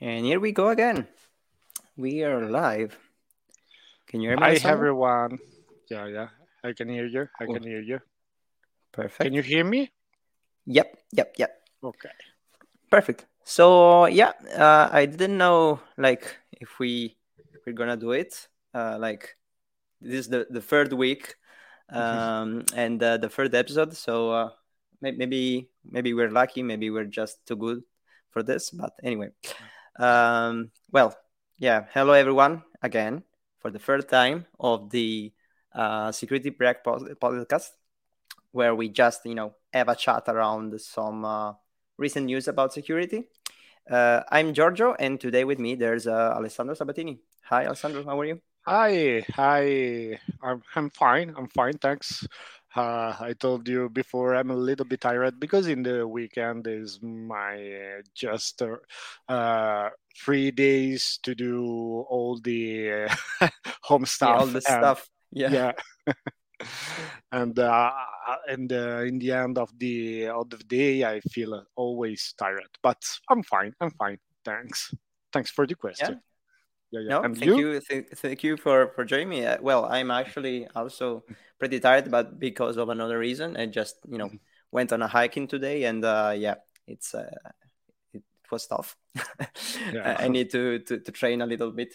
And here we go again. We are live. Can you hear me? Hi Alessandro? everyone. Yeah, yeah. I can hear you. I can hear you. Perfect. Can you hear me? Yep, yep, yep. Okay. Perfect. So yeah, uh, I didn't know like if we we're gonna do it. Uh, like this is the the third week, um, and uh, the third episode. So uh, maybe maybe we're lucky. Maybe we're just too good for this. But anyway, um, well, yeah. Hello everyone again for the third time of the uh, Security Break podcast, where we just you know have a chat around some. Uh, recent news about security. Uh, I'm Giorgio, and today with me there's uh, Alessandro Sabatini. Hi, Alessandro. How are you? Hi, hi. I'm I'm fine. I'm fine. Thanks. Uh, I told you before I'm a little bit tired because in the weekend is my uh, just uh, uh, three days to do all the uh, home Yeah, stuff. all the and- stuff. Yeah. yeah and uh, and uh, in the end of the of the day i feel always tired but i'm fine i'm fine thanks thanks for the question yeah yeah, No, and thank you, th- thank you for for joining me. Uh, well, I'm actually also pretty tired, but because of another reason, I just you know went on a hiking today, and uh, yeah, it's uh, it, was tough. Yeah. I need to, to to train a little bit,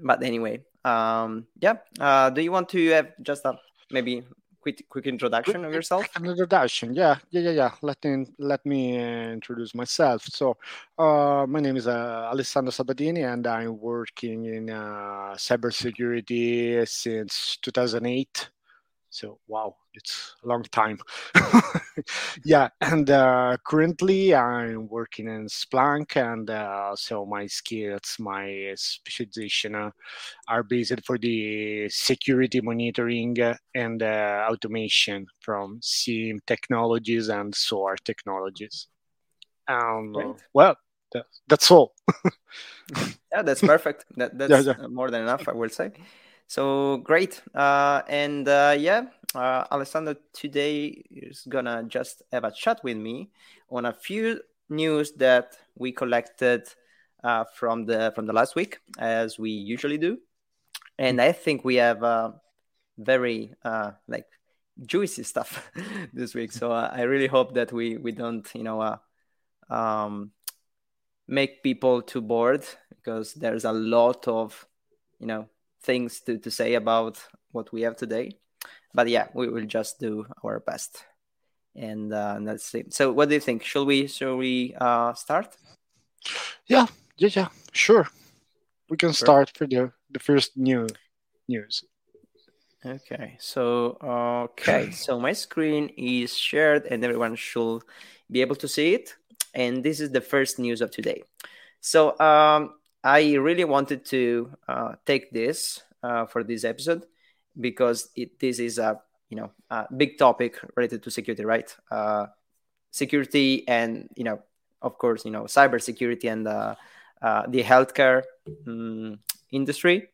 but anyway, um, yeah. Uh, do you want to have just a maybe quick quick introduction of yourself? An introduction, yeah, yeah, yeah, yeah. Let me let me uh, introduce myself. So, uh, my name is uh, Alessandro Sabatini, and I'm working in uh, cybersecurity since 2008. So, wow, it's a long time. yeah, and uh, currently I'm working in Splunk, and uh, so my skills, my specialization uh, are based for the security monitoring and uh, automation from SIEM technologies and SOAR technologies. Um, well, that, that's all. Yeah, that's perfect. That that's Yeah, uh, more than enough, I will say. So great. Uh, and uh, yeah, uh, Alessandro today is gonna just have a chat with me on a few news that we collected uh, from the from the last week, as we usually do. And I think we have uh, very uh, like juicy stuff this week. So I really hope that we we don't you know um, make people too bored because there's a lot of you know things to, to say about what we have today. But yeah we will just do our best. And uh, let's see so what do you think? Shall we shall we uh, start? Yeah, yeah, yeah, sure. We can start for the the first new news. okay. So okay. So my screen is shared and everyone should be able to see it. And this is the first news of today. So um, i really wanted to uh, take this uh, for this episode because it, this is a you know a big topic related to security right? Uh, security and you know of course you know cybersecurity and uh, uh, the healthcare mm, industry.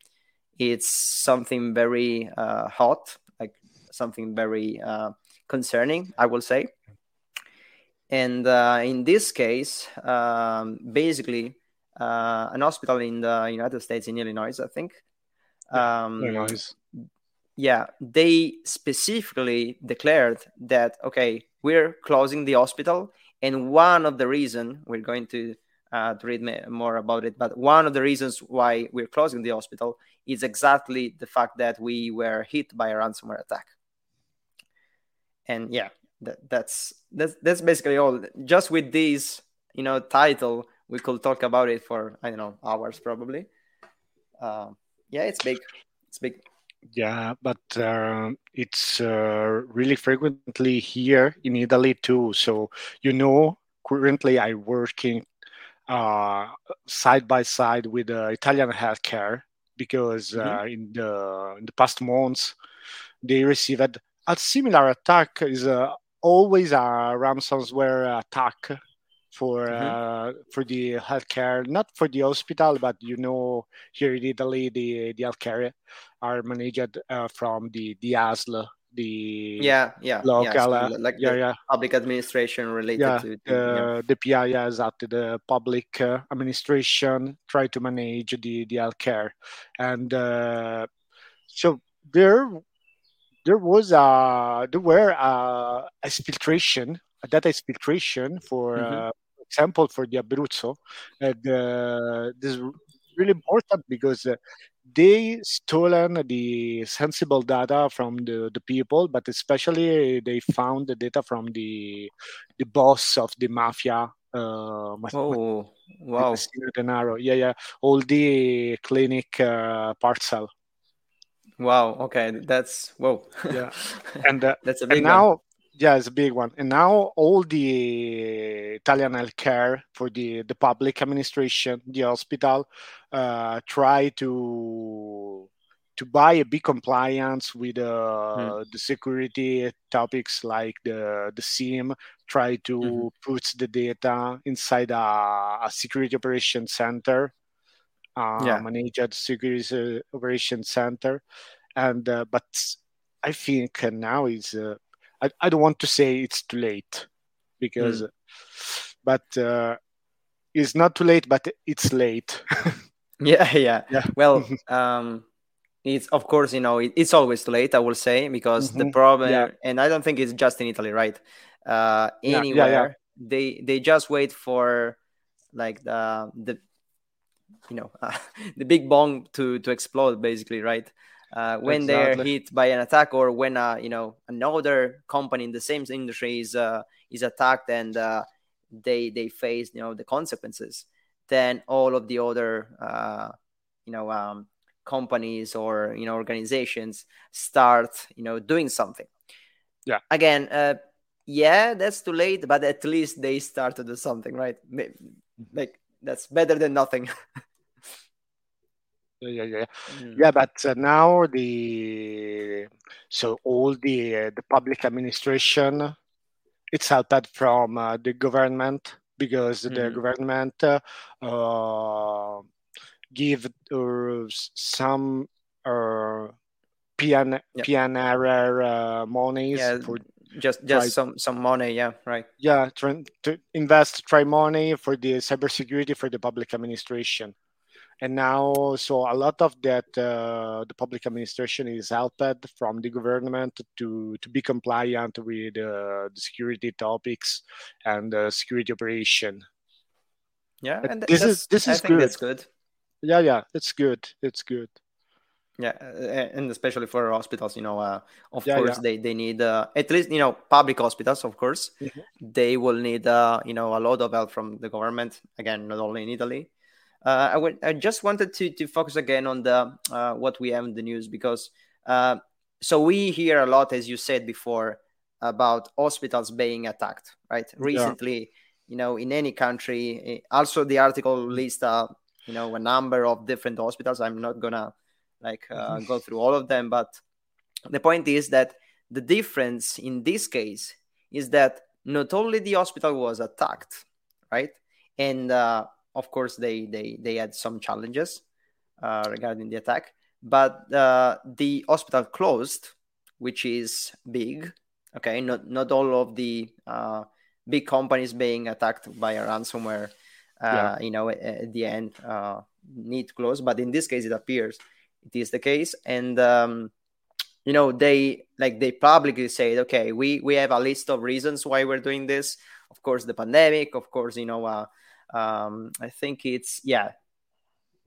It's something very uh, hot like something very uh, concerning i will say. And uh, in this case um, basically uh, an hospital in the united states in illinois i think um, nice. yeah, they specifically declared that okay, we're closing the hospital, and one of the reason we're going to uh, to read more about it, but one of the reasons why we're closing the hospital is exactly the fact that we were hit by a ransomware attack. And yeah, that, that's that's that's basically all. Just with this, you know, title, we could talk about it for I don't know hours probably. Uh, yeah, it's big. It's big. Yeah, but uh, it's uh, really frequently here in Italy too. So you know, currently I working uh, side by side with uh, Italian healthcare because uh, in the in the past months they received a similar attack. Is uh, always a ransomware attack for Mhm. uh, for the healthcare, not for the hospital, but you know, here in Italy, the the healthcare are managed uh, from the the ASL the yeah yeah local yeah, so like yeah, yeah public administration related yeah, to, to uh, the PI has exactly the public uh, administration try to manage the the healthcare and uh, so there there was a there were a, a exfiltration a data exfiltration for mm-hmm. uh, example for the Abruzzo and uh, this is really important because uh, they stolen the sensible data from the, the people, but especially they found the data from the the boss of the mafia. Uh, oh, wow! Denaro. Yeah, yeah. All the clinic uh, parcel. Wow. Okay, that's whoa. Yeah, and uh, that's a big and now yeah, it's a big one. And now all the Italian healthcare for the, the public administration, the hospital, uh, try to to buy a big compliance with uh, mm. the security topics like the the SIEM. Try to mm-hmm. put the data inside a, a security operation center, uh, yeah. managed security operation center, and uh, but I think now is uh, I, I don't want to say it's too late because, mm. but uh, it's not too late, but it's late. yeah, yeah, yeah. Well, um, it's of course you know it, it's always too late. I will say because mm-hmm. the problem, yeah. and I don't think it's just in Italy, right? Uh, anywhere yeah, yeah, they they just wait for like the the you know uh, the big bomb to to explode basically right uh, when exactly. they're hit by an attack or when uh, you know another company in the same industry is uh, is attacked and uh, they they face you know the consequences then all of the other uh, you know um, companies or you know organizations start you know doing something. Yeah. Again uh, yeah that's too late but at least they start to do something right? Like that's better than nothing yeah yeah mm. yeah but uh, now the so all the uh, the public administration it's helped from uh, the government because mm. the government uh, give some uh, PN, yep. PNR uh, monies yeah, for just just some some money yeah right yeah try, to invest try money for the cybersecurity for the public administration and now so a lot of that uh, the public administration is helped from the government to to be compliant with uh, the security topics and uh, security operation. Yeah and this is this is good. that's good. Yeah yeah it's good it's good. Yeah and especially for hospitals you know uh, of yeah, course yeah. they they need uh, at least you know public hospitals of course. Mm-hmm. they will need uh, you know a lot of help from the government again not only in italy I, w- I just wanted to, to focus again on the uh, what we have in the news because uh, so we hear a lot, as you said before, about hospitals being attacked. Right, recently, yeah. you know, in any country. Eh, also, the article lists, uh, you know, a number of different hospitals. I'm not gonna like uh, mm-hmm. go through all of them, but the point is that the difference in this case is that not only the hospital was attacked, right, and uh, of course, they they they had some challenges uh, regarding the attack, but uh, the hospital closed, which is big. Okay, not not all of the uh, big companies being attacked by a ransomware. Uh, yeah. You know, at, at the end uh, need to close, but in this case, it appears it is the case, and um, you know they like they publicly said, okay, we we have a list of reasons why we're doing this. Of course, the pandemic. Of course, you know uh, um, I think it's yeah.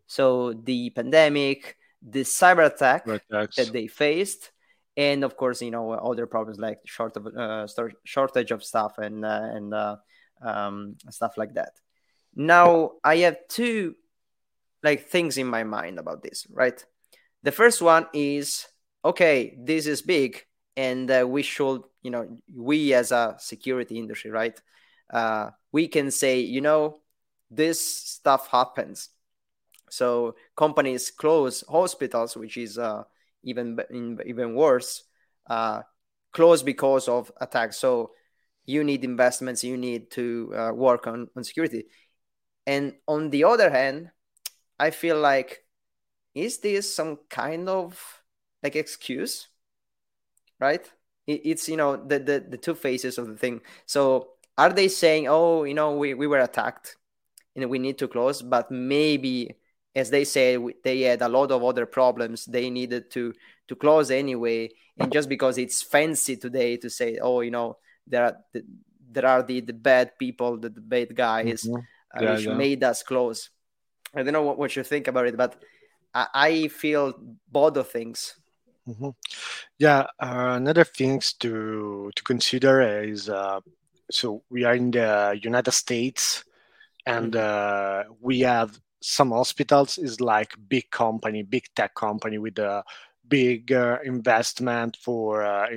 So the pandemic, the cyber attack that they faced, and of course, you know, other problems like short of, uh, shortage of stuff and uh, and uh, um, stuff like that. Now, I have two like things in my mind about this. Right, the first one is okay, this is big, and uh, we should, you know, we as a security industry, right, uh, we can say, you know, this stuff happens. So companies close hospitals, which is uh, even even worse, uh, close because of attacks. So you need investments, you need to uh, work on, on security. And on the other hand, I feel like, is this some kind of like excuse? right? It, it's you know the, the the two faces of the thing. So are they saying, oh, you know, we, we were attacked and we need to close, but maybe as they say they had a lot of other problems they needed to to close anyway and just because it's fancy today to say oh you know there are the, there are the, the bad people the, the bad guys mm-hmm. Uh, yeah, which yeah. made us close i don't know what, what you think about it but i, I feel both of things mm-hmm. yeah uh, another things to to consider is uh, so we are in the United States, and mm-hmm. uh, we have some hospitals is like big company, big tech company with a big uh, investment for uh,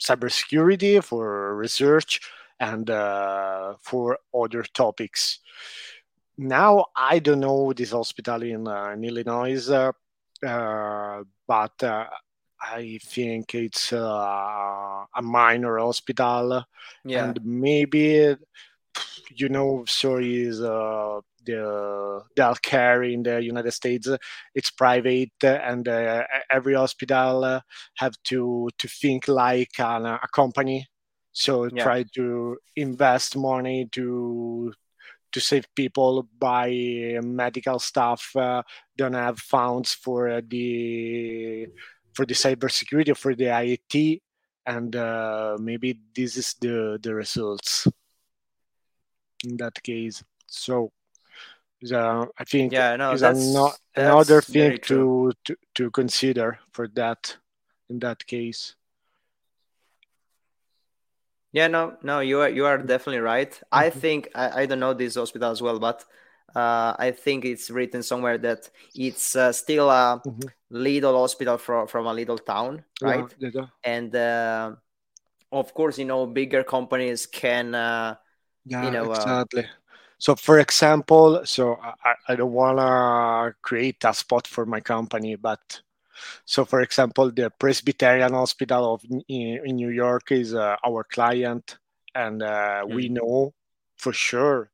cybersecurity, for research, and uh, for other topics. Now I don't know this hospital in, uh, in Illinois, uh, but I think it's uh, a minor hospital, yeah. and maybe you know, sorry, is uh, the the healthcare in the United States. It's private, and uh, every hospital uh, have to to think like an, a company. So yeah. try to invest money to to save people buy medical stuff. Uh, don't have funds for the for the cybersecurity for the IoT, and uh, maybe this is the the results in that case. So uh, I think yeah, no, is that's, that's another thing to, to to consider for that in that case. Yeah, no, no, you are you are definitely right. Mm-hmm. I think I, I don't know this hospital as well, but uh, I think it's written somewhere that it's uh, still a mm-hmm. little hospital from from a little town, right? Yeah, yeah. And uh, of course, you know, bigger companies can, uh, yeah, you know, uh, exactly. so, for example, so I, I don't want to create a spot for my company, but so for example, the Presbyterian Hospital of in, in New York is uh, our client, and mm-hmm. we know for sure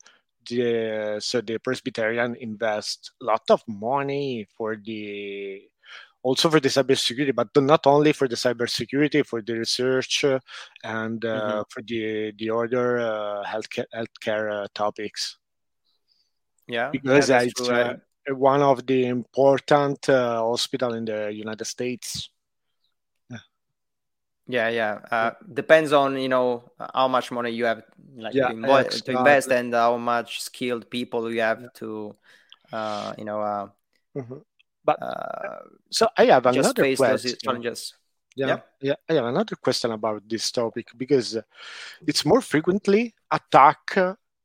the so the Presbyterian invest a lot of money for the also for the cybersecurity, but not only for the cybersecurity, for the research uh, and uh, mm-hmm. for the the other uh, healthcare healthcare uh, topics. Yeah, because yeah, it's uh, one of the important uh, hospital in the United States. Yeah, yeah. Uh, depends on you know how much money you have like yeah, to, invo- to invest and how much skilled people you have yeah. to, uh, you know. Uh, mm-hmm. But uh, so I have another question. challenges. Yeah, yeah, yeah, I have another question about this topic because it's more frequently attack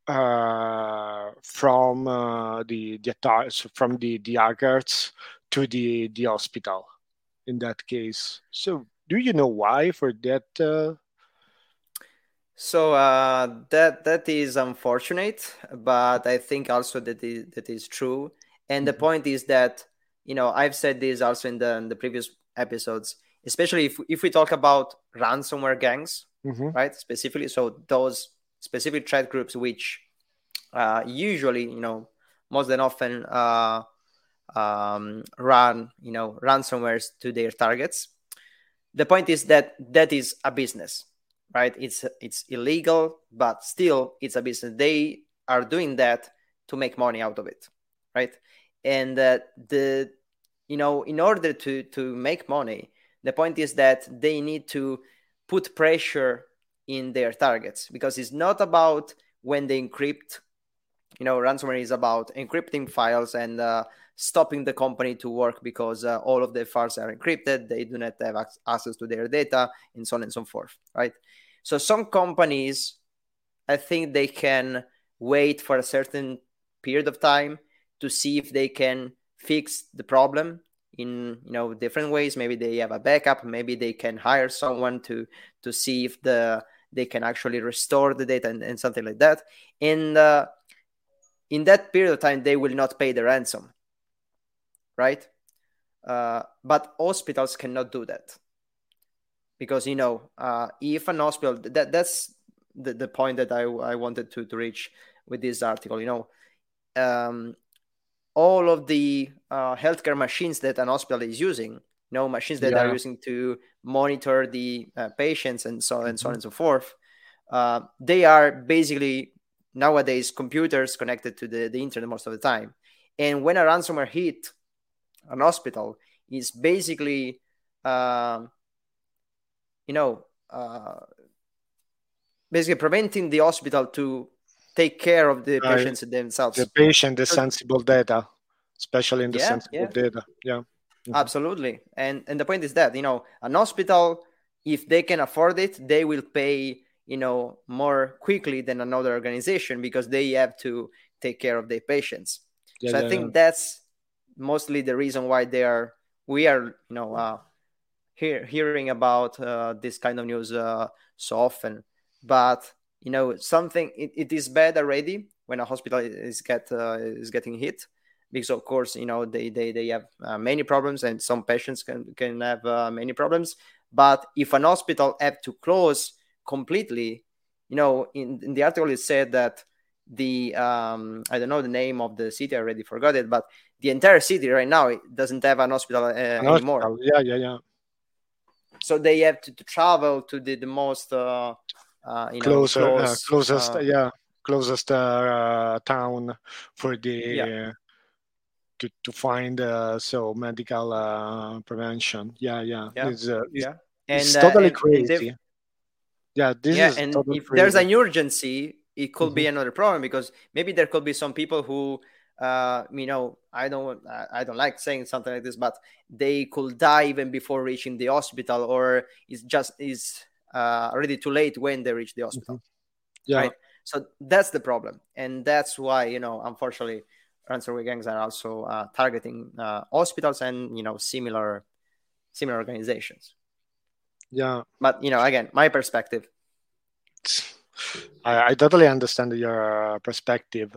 uh, from uh, the the attacks from the the hackers to the the hospital in that case. So do you know why for that? Uh... So uh, that that is unfortunate, but I think also that is that is true. And mm-hmm. the point is that you know I've said this also in the in the previous episodes, especially if if we talk about ransomware gangs, mm-hmm. right? Specifically, so those specific threat groups which uh, usually you know most than often uh, um, run you know ransomwares to their targets the point is that that is a business right it's it's illegal but still it's a business they are doing that to make money out of it right and uh, the you know in order to to make money the point is that they need to put pressure in their targets because it's not about when they encrypt you know ransomware is about encrypting files and uh, stopping the company to work because uh, all of the files are encrypted they do not have access to their data and so on and so forth right? So some companies i think they can wait for a certain period of time to see if they can fix the problem in you know different ways. Maybe they have a backup maybe they can hire someone to to see if the they can actually restore the data and, and something like that. And uh, in that period of time they will not pay the ransom right? Uh, but hospitals cannot do that. Because you know uh, if an hospital that that's the, the point that I, I wanted to, to reach with this article you know. Um, all of the uh, healthcare machines that an hospital is using you know machines that Yeah. are using to monitor the uh, patients and so and so on and so forth uh, they are basically nowadays computers connected to the, the internet most of the time and when a ransomware hit an hospital is basically um, you know uh, basically preventing the hospital to take care of the Right. patients themselves The patient, the sensible data, especially in the Yeah, sensible yeah. data. Yeah. Mhm. absolutely and and the point is that you know an hospital if they can afford it they will pay you know more quickly than another organization because they have to take care of their patients Yeah, so i think that's mostly the reason why they are we are you know uh hear, hearing about uh, this kind of news uh, so often but you know something it, it is bad already when a hospital is get uh, is getting hit because of course you know they they, they have uh, many problems and some patients can can have uh, many problems but if an hospital have to close completely you know in, in the article it said that the um i don't know the name of the city i already forgot it but the entire city right now it doesn't have an hospital uh, An anymore hospital. Yeah, yeah, yeah. so they have to, to travel to the, the most uh, you know Closer, uh, close, closest, uh, yeah, closest uh, town for the Yeah. to to find uh, so medical uh, prevention. Yeah, yeah. Yeah, It's, it's, yeah it's uh, totally and- and if- crazy. yeah, this yeah is and totally if there's an urgency it could Mm-hmm. be another problem because maybe there could be some people who uh you know i don't I- i don't like saying something like this but they could die even before reaching the hospital or it's just is uh already too late when they reach the hospital yeah, right? so that's the problem and that's why you know unfortunately ransomware gangs are also uh, targeting uh, hospitals and you know similar similar organizations yeah. but you know again my perspective I, I totally understand your uh, perspective.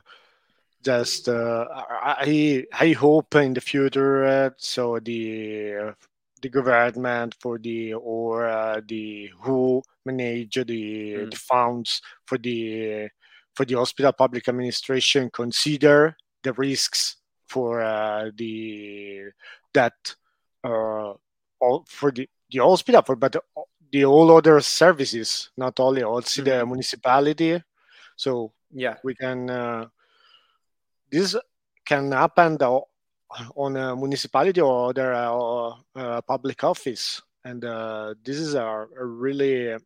Just uh, I I hope in the future uh, so the the government for the or uh, the who manage the, Mm. the funds for the for the hospital public administration consider the risks for uh, the that uh, all for the the hospital for but the all other services not only also the Mhm. municipality so yeah we can uh, this can happen though on a municipality or other uh, uh, public office. And uh, this is a, a really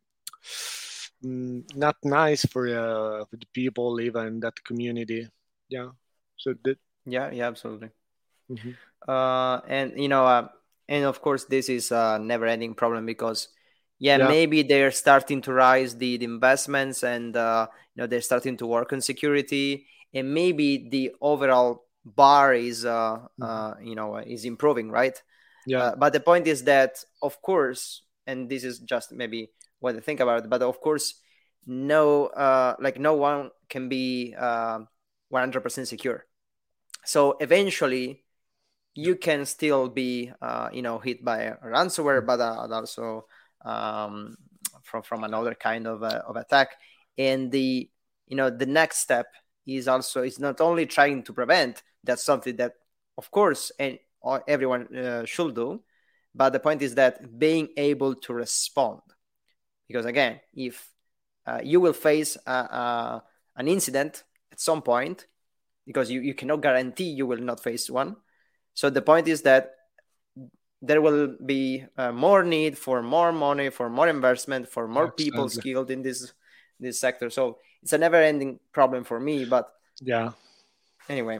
mm, not nice for, uh, for the people living in that community. Yeah. So that yeah yeah absolutely. Mhm. uh and you know uh, and of course this is a never ending problem because yeah, Yeah. maybe they're starting to rise the, the investments and uh, you know they're starting to work on security. And maybe the overall bar is uh, uh, you know is improving right yeah Uh, but the point is that, of course, and this is just maybe what I think about it, but of course, no, uh, like no one can be uh, 100% secure. So eventually, you can still be, uh, you know, hit by ransomware, but uh, also um, from from another kind of uh, of attack. And the, you know, the next step is also is not only trying to prevent. That's something that, of course, and everyone uh, should do. But the point is that being able to respond, because again, if uh, you will face a, a, an incident at some point, because you, you cannot guarantee you will not face one. So the point is that there will be uh, more need for more money, for more investment, for more people skilled in this this sector. So it's a never-ending problem for me. But yeah anyway,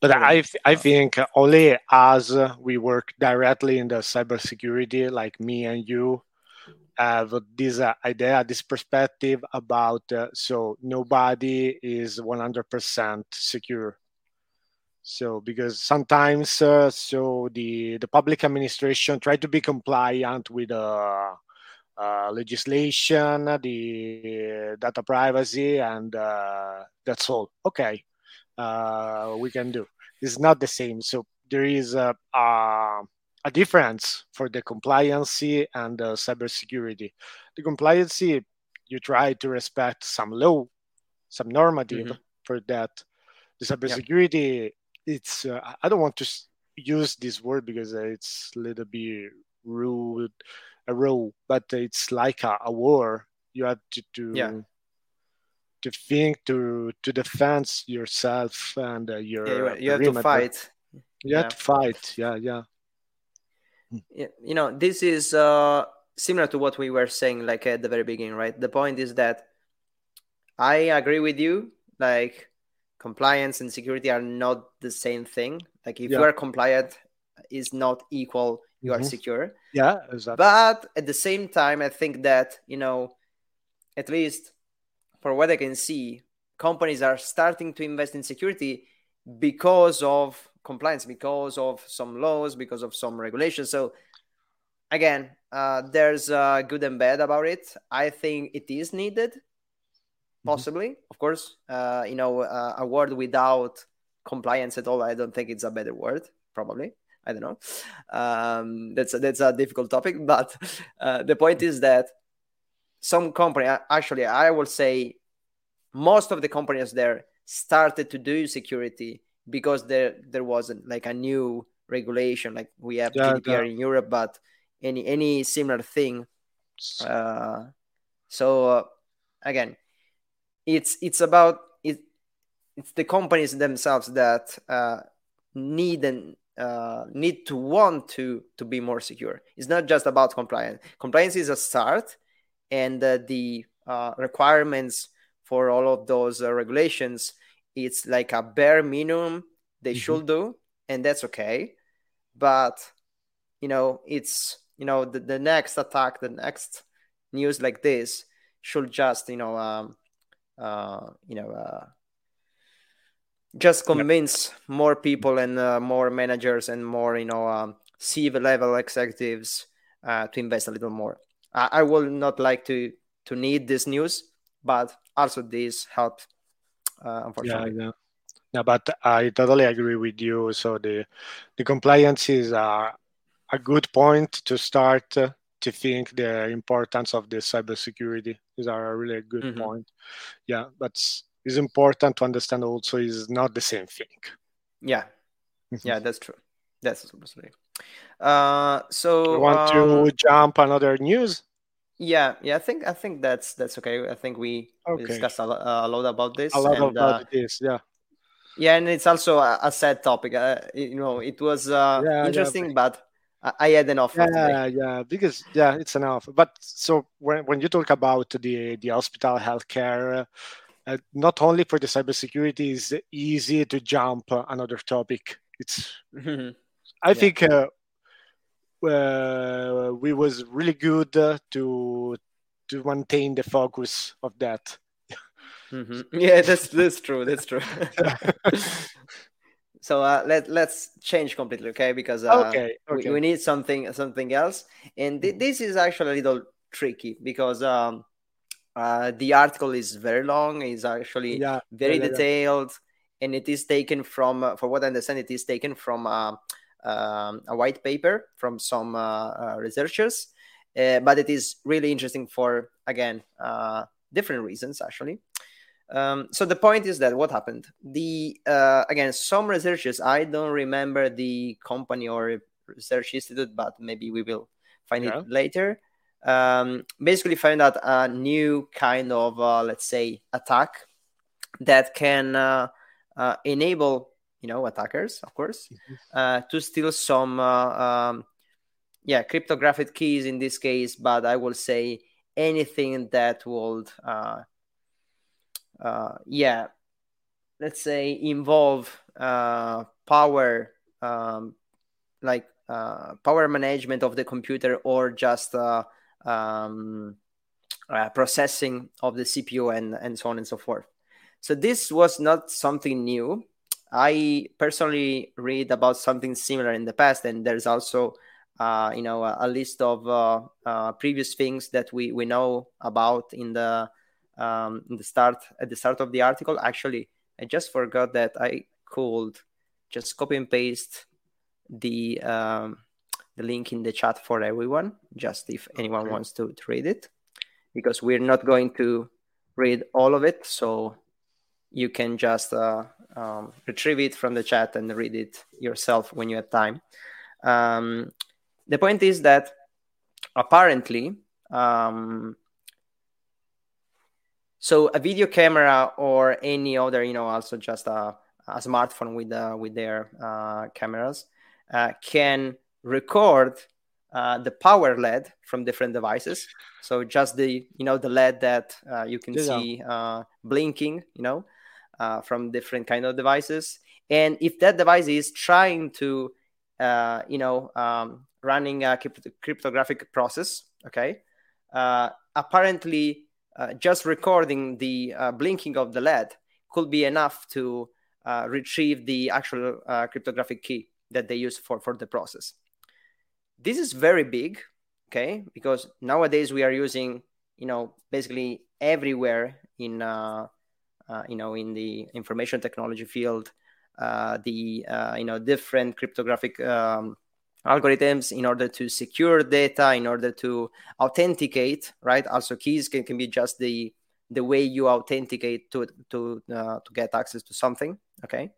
But I, I think only as we work directly in the cybersecurity, like me and you, have this uh, idea, this perspective about uh, so nobody is 100% secure. So because sometimes uh, so the the public administration try to be compliant with uh, uh, legislation, the data privacy, and uh, that's all. Okay, uh, we can do. It's not the same. So there is a, a, a difference for the compliancy and the cybersecurity. The compliancy, you try to respect some law, some normative Mhm. for that. The cybersecurity, it's uh, I don't want to use this word because it's a little bit rude, a raw, but it's like a, a war. You have to, to yeah. to think to to defend yourself and uh, your yeah, you, you have to fight. You yeah. have to fight. Yeah yeah. You know this is uh similar to what we were saying like at the very beginning right? The point is that i agree with you like compliance and security are not the same thing. Like if yeah. you are compliant is not equal you mm-hmm. are secure yeah exactly. but at the same time i think that you know at least for what i can see companies are starting to invest in security because of compliance because of some laws because of some regulations so again uh, there's uh, good and bad about it i think it is needed mm-hmm. possibly mm-hmm. of course uh, you know uh, a word without compliance at all i don't think it's a better word probably i don't know um, that's a, that's a difficult topic but uh, the point is that some company actually i will say most of the companies there started to do security because there there wasn't like a new regulation like we have yeah, GDPR yeah. in Europe, but any any similar thing. Uh, so uh, again, it's it's about it. It's the companies themselves that uh, need and uh, need to want to to be more secure. It's not just about compliance. Compliance is a start, and uh, the uh, requirements for all of those uh, regulations it's like a bare minimum they mm-hmm. should do and that's okay but you know it's you know the, the next attack the next news like this should just you know um uh you know uh just convince yep. more people and uh, more managers and more you know um, c level executives uh, to invest a little more I, I will not like to to need this news but also this helped uh, unfortunately. Yeah, yeah. Yeah, but I totally agree with you. So the the compliance is a, a good point to start to think the importance of the cybersecurity is a really good mm-hmm. point. Yeah, but it's important to understand also is not the same thing. Yeah, mm-hmm. yeah, that's true. That's absolutely. Uh, so you want um, to jump another news? Yeah, yeah, I think I think that's that's okay. I think we okay. discussed a, a, lot about this. A lot and, about uh, this, yeah. Yeah, and it's also a, a sad topic. Uh, you know, it was uh, yeah, interesting, yeah. but I, I had enough. Yeah, yeah, because yeah, it's enough. But so when when you talk about the the hospital healthcare, uh, not only for the cybersecurity is easy to jump another topic. It's I yeah. think uh, uh, we was really good uh, to to maintain the focus of that. Mm-hmm. Yeah, that's that's true. That's true. so uh, let let's change completely, okay? Because uh, okay, okay. We, we, need something something else, and th- this is actually a little tricky because um, uh, the article is very long. It's actually yeah, very yeah, detailed, yeah. and it is taken from, uh, for what I understand, it is taken from uh, um, a white paper from some uh, uh, researchers, uh, but it is really interesting for again different reasons actually. Um, so the point is that what happened? The again some researchers I don't remember the company or research institute, but maybe we will find it later. Um, basically find out a new kind of uh, let's say attack that can uh, uh, enable you know attackers of course mm-hmm. uh, to steal some uh, um, yeah cryptographic keys in this case but i will say anything that would uh, uh yeah let's say involve uh, power um, like uh, power management of the computer or just um, processing of the cpu and, and so on and so forth so this was not something new I personally read about something similar in the past, and there's also, uh, you know, a, a list of uh, uh, previous things that we, we know about in the um, in the start at the start of the article. Actually, I just forgot that I could just copy and paste the um, the link in the chat for everyone, just if anyone okay. wants to, to read it, because we're not going to read all of it. So you can just uh, um, retrieve it from the chat and read it yourself when you have time. Um, the point is that apparently, um, so a video camera or any other, you know, also just a, a smartphone with uh, with their uh, cameras uh, can record uh, the power LED from different devices. So just the you know the LED that uh, you can yeah. see uh, blinking, you know, uh, from different kind of devices. And if that device is trying to, uh, you know, um, running a crypt- cryptographic process, okay, uh, apparently just recording the blinking of the LED could be enough to retrieve the actual cryptographic key that they use for for the process. This is very big, okay, because nowadays we are using, you know, basically everywhere in, uh, uh, you know, in the information technology field, uh, the, uh, you know, different cryptographic um, algorithms in order to secure data, in order to authenticate, right? Also, keys can, can be just the the way you authenticate to to uh, to get access to something, okay?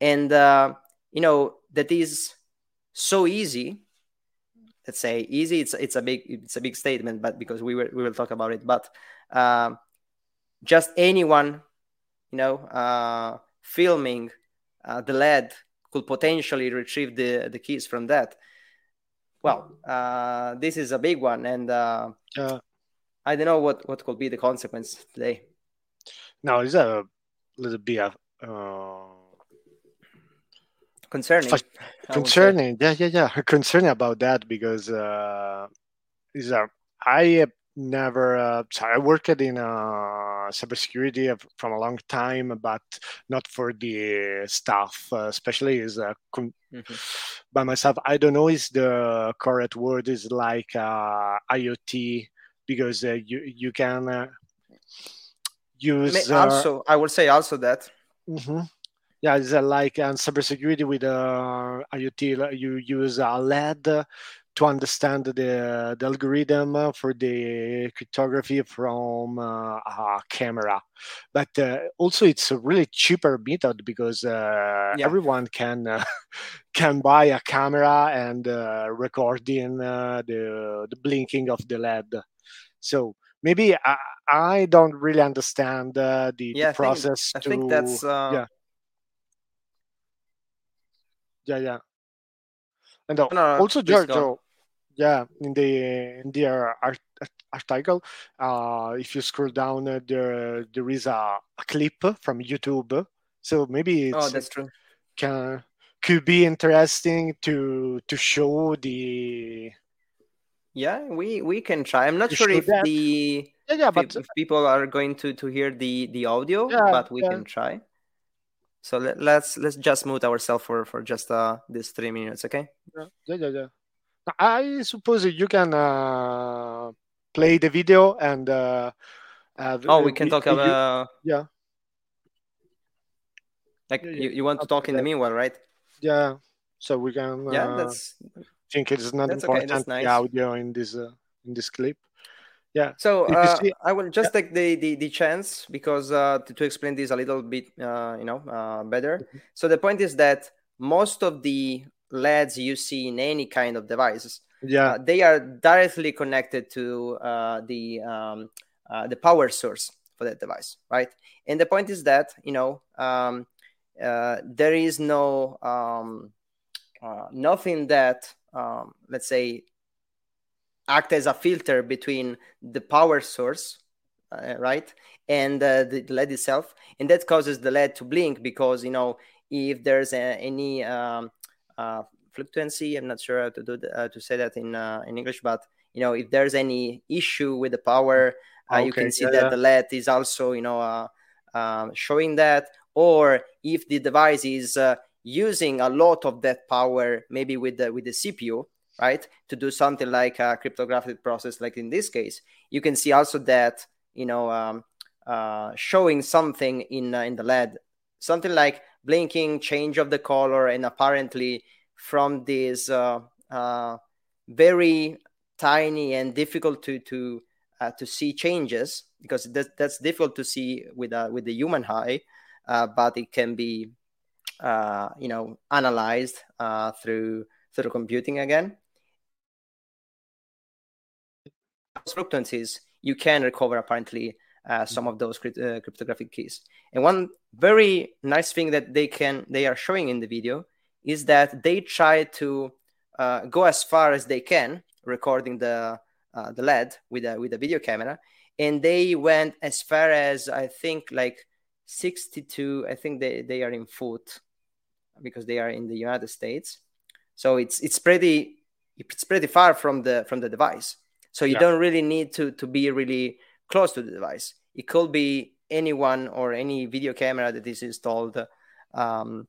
And uh, you know that is so easy let's say easy it's it's a big it's a big statement but because we will we will talk about it. But uh, just anyone you know uh, filming uh, the LED could potentially retrieve the the keys from that. Well uh, this is a big one and uh, i don't know what what could be the consequence today. No it's a little bit of concerning concerning yeah yeah yeah concerning about that because uh is a i have never uh, i worked in uh cybersecurity from a long time but not for the staff uh, especially is uh, con- mm-hmm. by myself. I don't know is the correct word is like uh iot because uh, you you can uh, use uh, also i will say also that mm-hmm yeah, it's uh, like on cybersecurity with uh, IoT, you use a LED to understand the, the algorithm for the cryptography from uh, a camera. But uh, also, it's a really cheaper method because uh, yeah. everyone can uh, can buy a camera and uh, recording uh, the the blinking of the LED. So maybe I, I don't really understand the, yeah, the process. I think, to, I think that's yeah yeah, yeah. And uh, no, also Giorgio, yeah, in the in the art, article, uh, if you scroll down, uh, there there is a, a clip from YouTube. So maybe it's oh, that's true. Can could be interesting to to show the. Yeah, we we can try. I'm not sure if that. the yeah, yeah, but if people are going to to hear the the audio, yeah, but we yeah. can try. So let, let's, let's just mute ourselves for for just uh these three minutes, okay? Yeah, yeah, yeah. yeah. I suppose you can uh, play the video and. Uh, oh, we can talk about. yeah. Like yeah, you, you want to talk in the meanwhile, right? Yeah. So we can. Yeah, uh, that's. think it's not important okay, nice. the audio in this uh, in this clip yeah so uh, i will just yeah. take the, the, the chance because uh, to, to, explain this a little bit uh, you know uh, better mm-hmm. so the point is that most of the leds you see in any kind of devices yeah uh, they are directly connected to uh, the um, the power source for that device right and the point is that you know um, there is no um, nothing that um, let's say act as a filter between the power source, uh, right, and uh, the LED itself, and that causes the LED to blink because you know if there's a, any um, uh, fluctuancy, I'm not sure how to do the, uh, to say that in uh, in English, but you know if there's any issue with the power, okay, uh, you can see yeah, that yeah. the LED is also you know um, showing that, or if the device is using a lot of that power, maybe with the with the CPU, right? To do something like a cryptographic process, like in this case, you can see also that you know um, uh, showing something in uh, in the LED, something like blinking, change of the color, and apparently from this uh, uh very tiny and difficult to to uh, to see changes because that, that's difficult to see with uh, with the human eye. uh, but it can be, you know, analyzed through through computing again. Fluctuancies, you can recover apparently uh, some of those crypt- uh, cryptographic keys. And one very nice thing that they can they are showing in the video is that they try to uh, go as far as they can recording the uh, the LED with a with a video camera, and they went as far as I think like 62. I think they they are in foot because they are in the United States, so it's it's pretty it's pretty far from the from the device. So you yeah. don't really need to to be really close to the device. It could be anyone or any video camera that is installed um,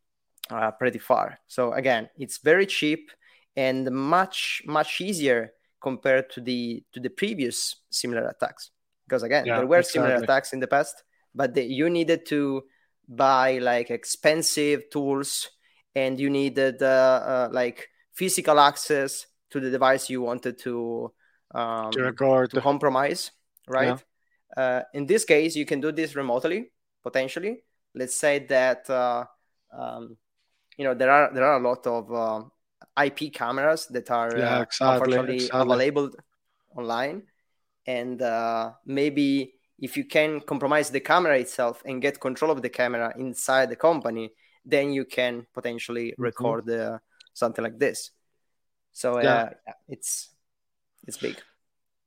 uh, pretty far. So again, it's very cheap and much much easier compared to the to the previous similar attacks. Because again, yeah, there were exactly. similar attacks in the past, but the, you needed to buy like expensive tools and you needed uh, uh, like physical access to the device you wanted to um, to, record. to compromise, right? Yeah. Uh, in this case, you can do this remotely, potentially. Let's say that uh, um, you know there are there are a lot of uh, IP cameras that are yeah, uh, exactly, unfortunately exactly. available online, and uh, maybe if you can compromise the camera itself and get control of the camera inside the company, then you can potentially mm-hmm. record uh, something like this. So yeah. it's it's big.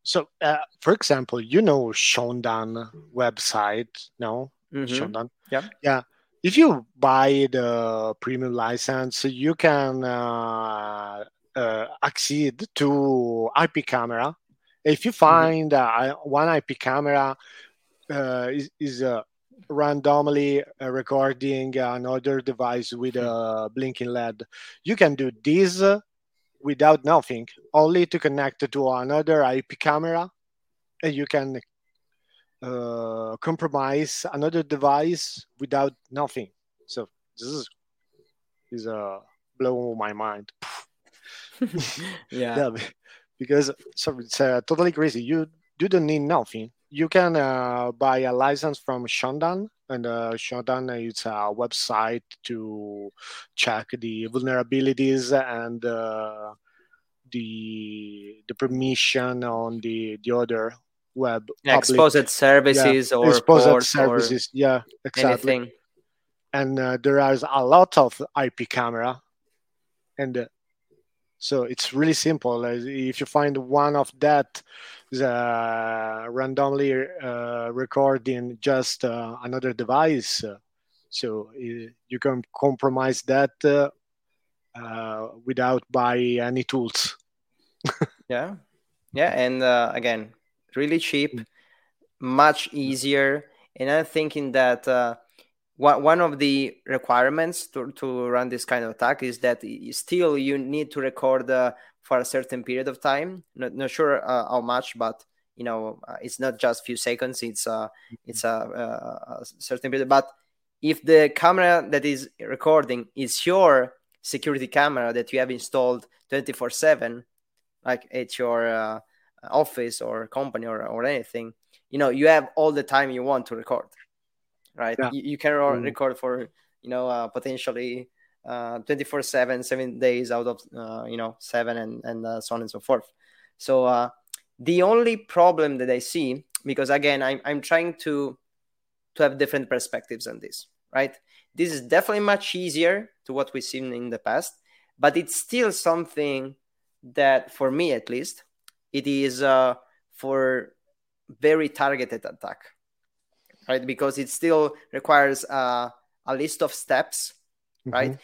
So, uh, for example, you know Shodan website, no? Mm-hmm. Shodan. Yeah. Yeah. If you buy the premium license, you can uh, uh, accede to IP camera. If you mm-hmm. find mm-hmm. one IP camera uh, is, is uh, randomly recording another device with a blinking LED, you can do this without nothing, only to connect to another IP camera, and you can uh, compromise another device without nothing. So this is is uh, blow my mind. yeah. yeah. because so it's uh, totally crazy. You you don't need nothing. You can uh, buy a license from Shodan, and uh, Shodan is a website to check the vulnerabilities and uh, the the permission on the the other web yeah, exposed services yeah, or exposed services or yeah exactly. anything. and uh, there is a lot of ip camera. And uh, so it's really simple. If you find one of that uh, randomly uh, recording just uh, another device uh, so you can compromise that without buy any tools yeah yeah and again really cheap, mm. much easier. And I'm thinking that uh, one of the requirements to, to run this kind of attack is that still you need to record uh, for a certain period of time. Not, not sure uh, how much, but you know uh, it's not just few seconds. It's a it's a, uh, a certain period. But if the camera that is recording is your security camera that you have installed 24 7 like it's your uh, office or company or, or anything you know you have all the time you want to record right yeah. you, you, can record for you know uh, potentially uh, 24 7 seven days out of uh, you know seven and, and uh, so on and so forth so uh, the only problem that i see because again I'm, I'm trying to to have different perspectives on this right this is definitely much easier to what we've seen in the past but it's still something that for me at least it is uh, for very targeted attack, right? Because it still requires uh, a list of steps, mm-hmm.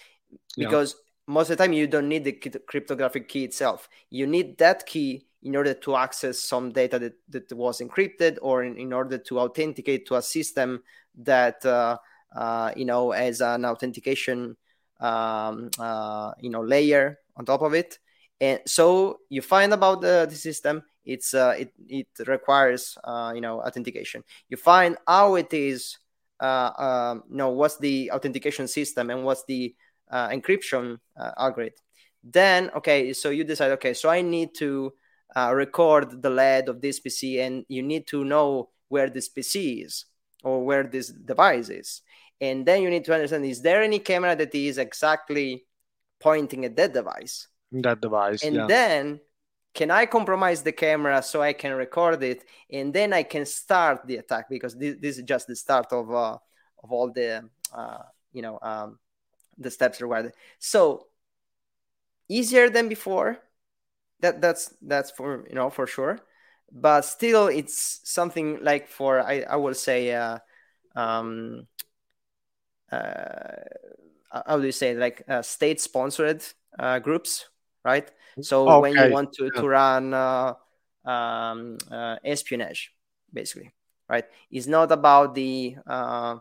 Because yeah. most of the time you don't need the cryptographic key itself. You need that key in order to access some data that, that was encrypted or in, in order to authenticate to a system that uh, uh, you know as an authentication um, uh, you know layer on top of it and so you find about the, the system it's uh, it, it requires uh, you know authentication you find how it is uh, um, you know what's the authentication system and what's the uh, encryption uh, algorithm then okay so you decide okay so i need to uh, record the led of this pc and you need to know where this pc is or where this device is and then you need to understand: is there any camera that is exactly pointing at that device? That device, and yeah. then can I compromise the camera so I can record it, and then I can start the attack because this, this is just the start of uh, of all the uh, you know um, the steps required. So easier than before. That that's that's for you know for sure, but still it's something like for I I will say uh, um, uh, how do you say like uh, state sponsored uh, groups, right? So Okay, when you want to to run uh, um, uh, espionage, basically, right? It's not about the uh,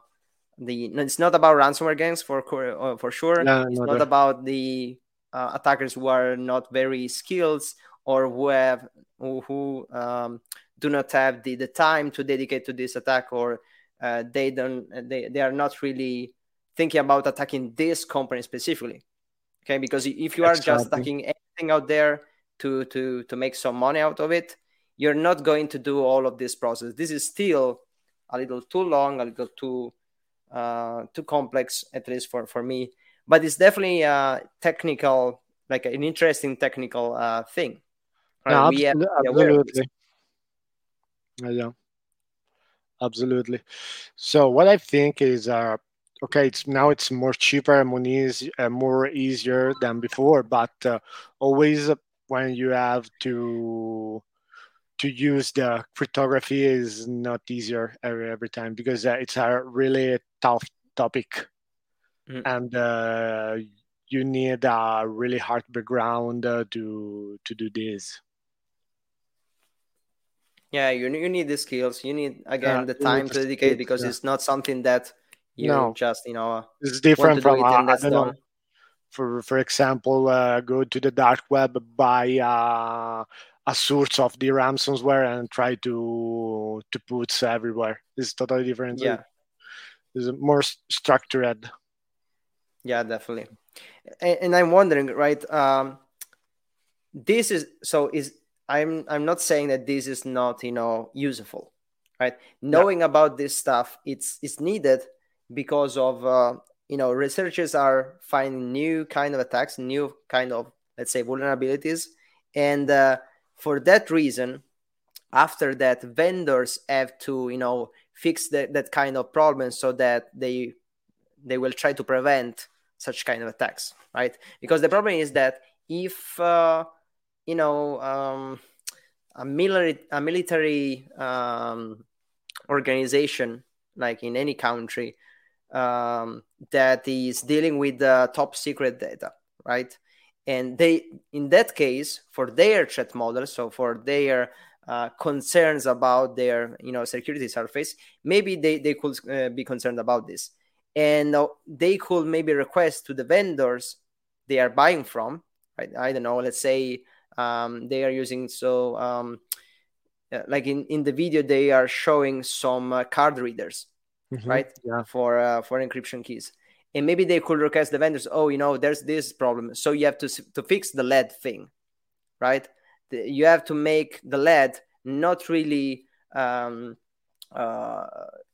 the it's not about ransomware gangs for uh, for sure. Yeah, it's no, not about the uh, attackers who are not very skilled or who have who, um, do not have the, the time to dedicate to this attack or uh, they don't they, they are not really thinking about attacking this company specifically okay because if you are just Exactly. attacking anything out there to to to make some money out of it you're not going to do all of this process this is still a little too long a little too uh, too complex at least for for me but it's definitely a technical like an interesting technical uh, thing right? Yeah, we have to absolu- be aware of this. absolutely. Uh, yeah, absolutely. So what I think is, uh, okay, it's now it's more cheaper and more easy, uh, more easier than before, but uh, always when you have to to use the cryptography is not easier every, every time because uh, it's a really tough topic, Mhm. and uh, you need a really hard background uh, to to do this. yeah you, you need the skills you need again Yeah, the time to dedicate skills, because yeah. it's not something that you No. just you know It's different from uh, I don't know. for for example, uh, go to the dark web, buy uh, a source of the ransomware, and try to to put everywhere. It's totally different. yeah It's more structured. yeah definitely and, and i'm wondering right um this is so is i'm i'm not saying that this is not you know useful right knowing about this stuff it's it's needed because of uh, you know researchers are finding new kind of attacks new kind of let's say vulnerabilities and uh, for that reason after that vendors have to you know fix that, that kind of problem so that they they will try to prevent such kind of attacks right? Because the problem is that if uh, you know um, a military a military um, organization like in any country um, that is dealing with uh, top secret data right and they in that case for their threat model so for their uh, concerns about their you know security surface maybe they, they could uh, be concerned about this and uh, they could maybe request to the vendors they are buying from right i don't know let's say um, they are using so um, uh, like in, in the video they are showing some uh, card readers Mhm. right Yeah. for uh, for encryption keys and maybe they could request the vendors oh you know there's this problem. So you have to to fix the LED thing right? The- you have to make the LED not really um, uh,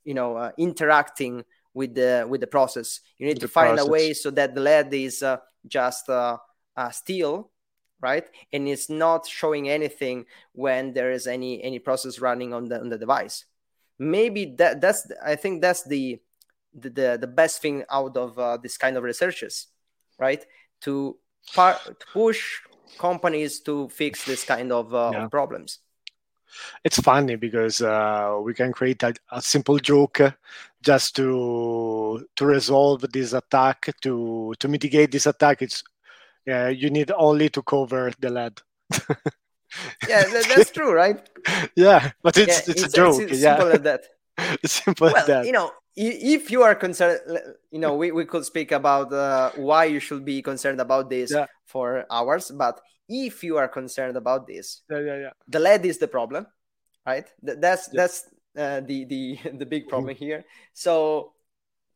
you know uh, interacting with the with the process. You need With to the find a way so that the LED is uh, just uh, uh, steel right? And it's not showing anything when there is any any process running on the on the device. Maybe that that's i think that's the the the, the best thing out of uh, this kind of researches right to, par- to push companies to fix this kind of, uh, Yeah. of problems It's funny because uh, we can create a, a simple joke just to to resolve this attack to to mitigate this attack. It's yeah, you need only to cover the LED. yeah that's true right yeah, but it's yeah, it's, a joke. it's yeah, simple as that it's simple as well that. you know if you are concerned you know we, we could speak about uh, why you should be concerned about this Yeah. for hours but if you are concerned about this yeah, yeah, yeah. the LED is the problem right Th- that's Yeah. that's uh, the the the big problem here so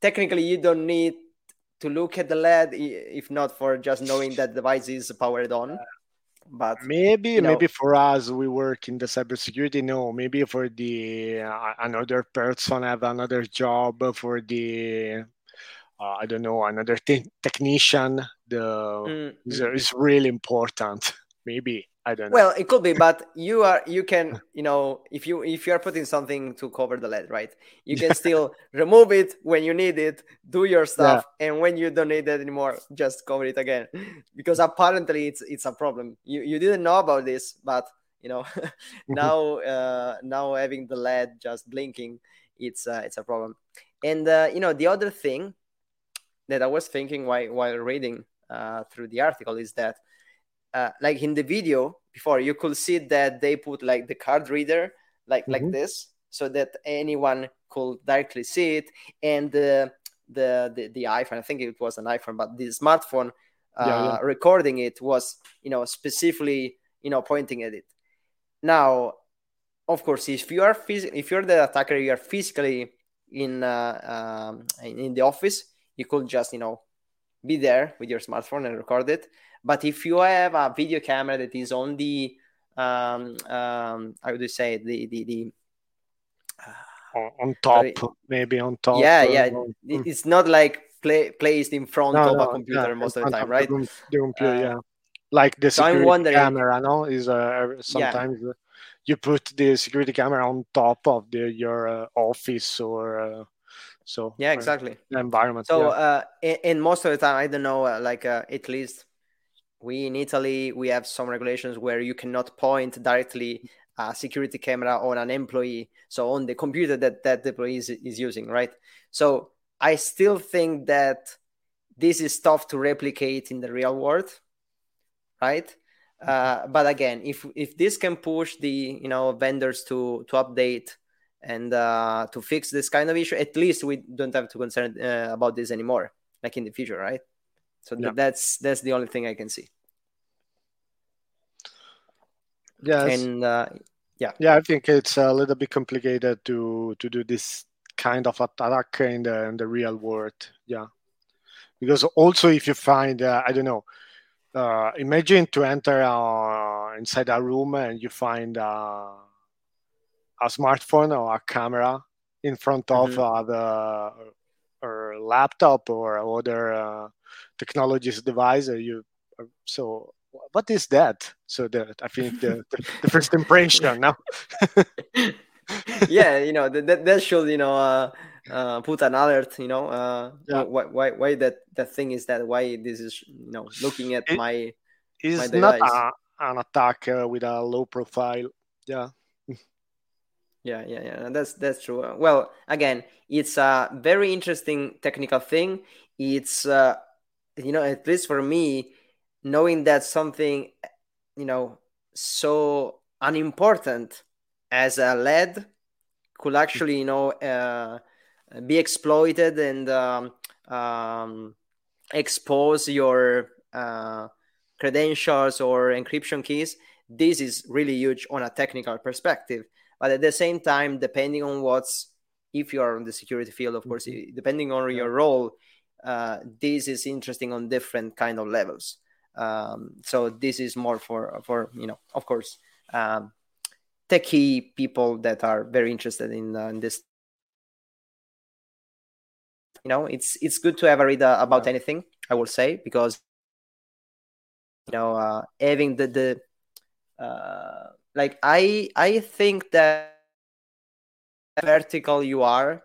technically you don't need to look at the LED if not for just knowing that the device is powered on but Maybe you know- maybe for us we work in the cybersecurity. No, maybe for the uh, another person have another job for the uh, I don't know another te- technician, the mm, is, mm. is really important. Maybe I don't know. Well, it could be, but you are you can you know if you if you are putting something to cover the LED, right? You can still remove it when you need it, do your stuff, yeah. and when you don't need it anymore, just cover it again. Because apparently it's it's a problem. You you didn't know about this, but you know now uh, now having the LED just blinking, it's uh, it's a problem. And uh, you know the other thing that I was thinking while while reading uh, through the article is that uh, like in the video before you could see that they put like the card reader like mm-hmm. like this so that anyone could directly see it and the, the the the iphone i think it was an iphone but the smartphone uh, yeah, yeah. recording it was you know specifically you know pointing at it now of course if you are phys- if you're the attacker you are physically in uh, um, in the office you could just you know be there with your smartphone and record it but if you have a video camera that is on the um, um, how would you say the the, the uh, on top, sorry. maybe on top. Yeah, yeah. On, it's not like play, placed in front no, of no, a computer yeah, most of the time, right? The, computer, uh, yeah. Like the security so camera, no, is uh, sometimes yeah. you put the security camera on top of the your uh, office or uh, so. Yeah, exactly. environment. So, yeah. uh, in, in, most of the time, I don't know, uh, like uh, at least we in Italy we have some regulations where you cannot point directly a security camera on an employee, so on the computer that that employee is, is using, right? So I still think that this is tough to replicate in the real world, right? Uh, but again, if if this can push the you know vendors to to update and uh, to fix this kind of issue, at least we don't have to concern uh, about this anymore, like in the future, right? So yeah. that's that's the only thing I can see. Yes. And uh, yeah. Yeah, I think it's a little bit complicated to to do this kind of attack in the in the real world. Yeah. Because also if you find uh, I don't know, uh, imagine to enter uh, inside a room and you find uh, a smartphone or a camera in front of mm-hmm. uh, the or laptop or other uh, technologies device you so what is that? So that i think the, the, the first impression now yeah you know that, that should you know uh, uh, put an alert you know uh, yeah. why, why why that that thing is that why this is you know looking at it my is not a, an attack uh, with a low profile yeah. Yeah yeah yeah that's that's true. Well again it's a very interesting technical thing. It's uh you know at least for me knowing that something you know so unimportant as a LED could actually you know uh, be exploited and um, um, expose your uh, credentials or encryption keys this is really huge on a technical perspective but at the same time depending on what's if you are in the security field of course mm-hmm. depending on your role uh, this is interesting on different kind of levels. Um, so this is more for for you know, of course, um, techie people that are very interested in, uh, in this. You know, it's it's good to have a read uh, about anything. I will say because you know uh, having the the uh, like I I think that vertical you are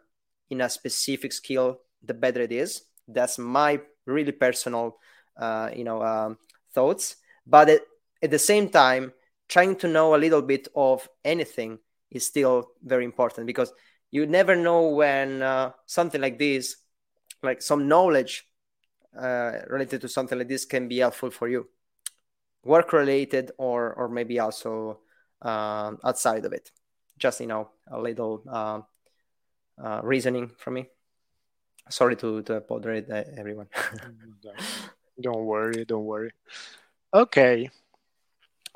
in a specific skill, the better it is that's my really personal, uh, you know, um, thoughts. But at, at the same time, trying to know a little bit of anything is still very important because you never know when uh, something like this, like some knowledge uh, related to something like this, can be helpful for you, work related or or maybe also um, outside of it. Just you know, a little uh, uh, reasoning from me sorry to to apologize everyone. Don't worry don't worry. Okay.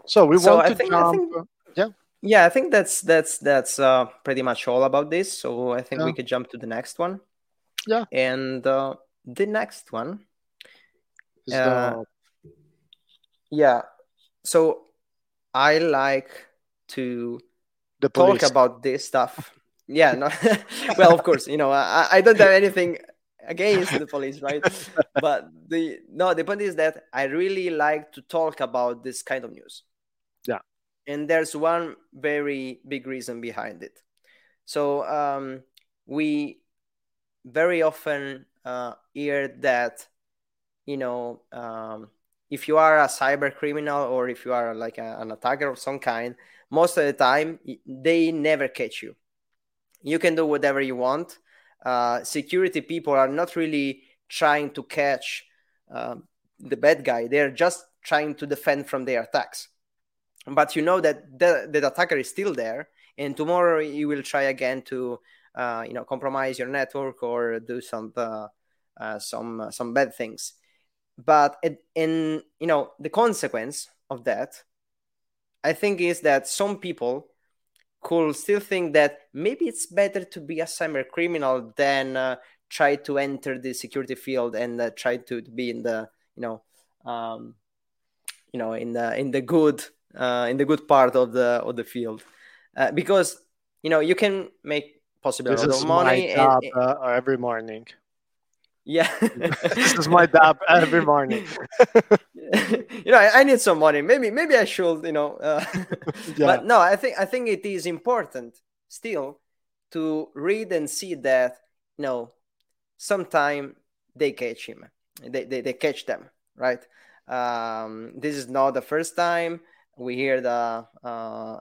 So we so want I to think, jump think, yeah. Yeah i think that's that's that's uh, pretty much all about this. So i think yeah. we could jump to the next one. Yeah. And uh, the next one uh, the... yeah. So i like to the talk about this stuff yeah no well of course you know I, I don't have anything against the police, right? but the no, the point is that I really like to talk about this kind of news. Yeah. And there's one very big reason behind it. So um, we very often uh, hear that, you know, um, if you are a cyber criminal or if you are like a, an attacker of some kind, most of the time they never catch you. You can do whatever you want. Uh, security people are not really trying to catch uh, the bad guy. They're just trying to defend from their attacks. But you know that the, attacker is still there, and tomorrow he will try again to, uh, you know, compromise your network or do some uh, uh, some uh, some bad things but it, in you know the consequence of that i think is that some people could still think that maybe it's better to be a cyber criminal than uh, try to enter the security field and uh, try to, be in the you know um, you know in the in the good uh, in the good part of the of the field. Uh, because you know you can make possibly this a lot of money job, and, uh, every morning yeah. this is my dab every morning. you know, I, I, need some money. Maybe, maybe I should. You know, uh, yeah. but no, I think I think it is important still to read and see that you know, sometime they catch him. They they, they catch them, right? Um, this is not the first time we hear the. Uh,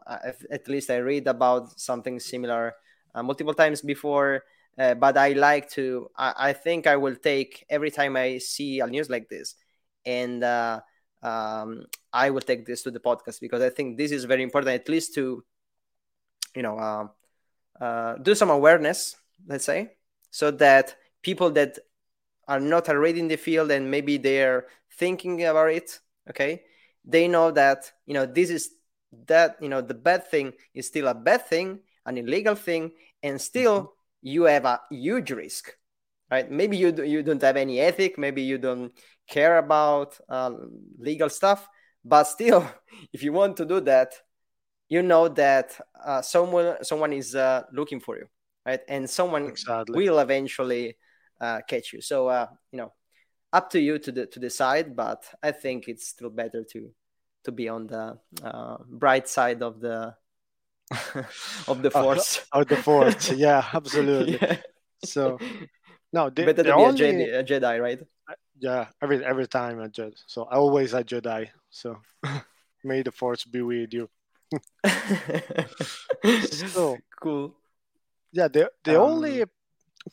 at least I read about something similar uh, multiple times before uh, but I like to. I, I, think I will take every time I see a news like this, and uh, um, I will take this to the podcast because I think this is very important, at least to, you know, uh, uh do some awareness. Let's say so that people that are not already in the field and maybe they're thinking about it, okay, they know that you know this is that you know the bad thing is still a bad thing, an illegal thing, and still. Mm-hmm you have a huge risk, right? Maybe you you don't have any ethic, maybe you don't care about uh, legal stuff, but still, if you want to do that, you know that uh, someone someone is uh, looking for you, right? And someone exactly. will eventually uh, catch you. So uh, you know, up to you to the, to decide. But I think it's still better to to be on the uh, bright side of the of the force. Uh, of the force, yeah, absolutely. Yeah. So, no, the, better to be only... a, Jedi, a Jedi, right? Yeah, every every time a Jedi. So always a Jedi. So may the force be with you. so cool. Yeah, the the um, only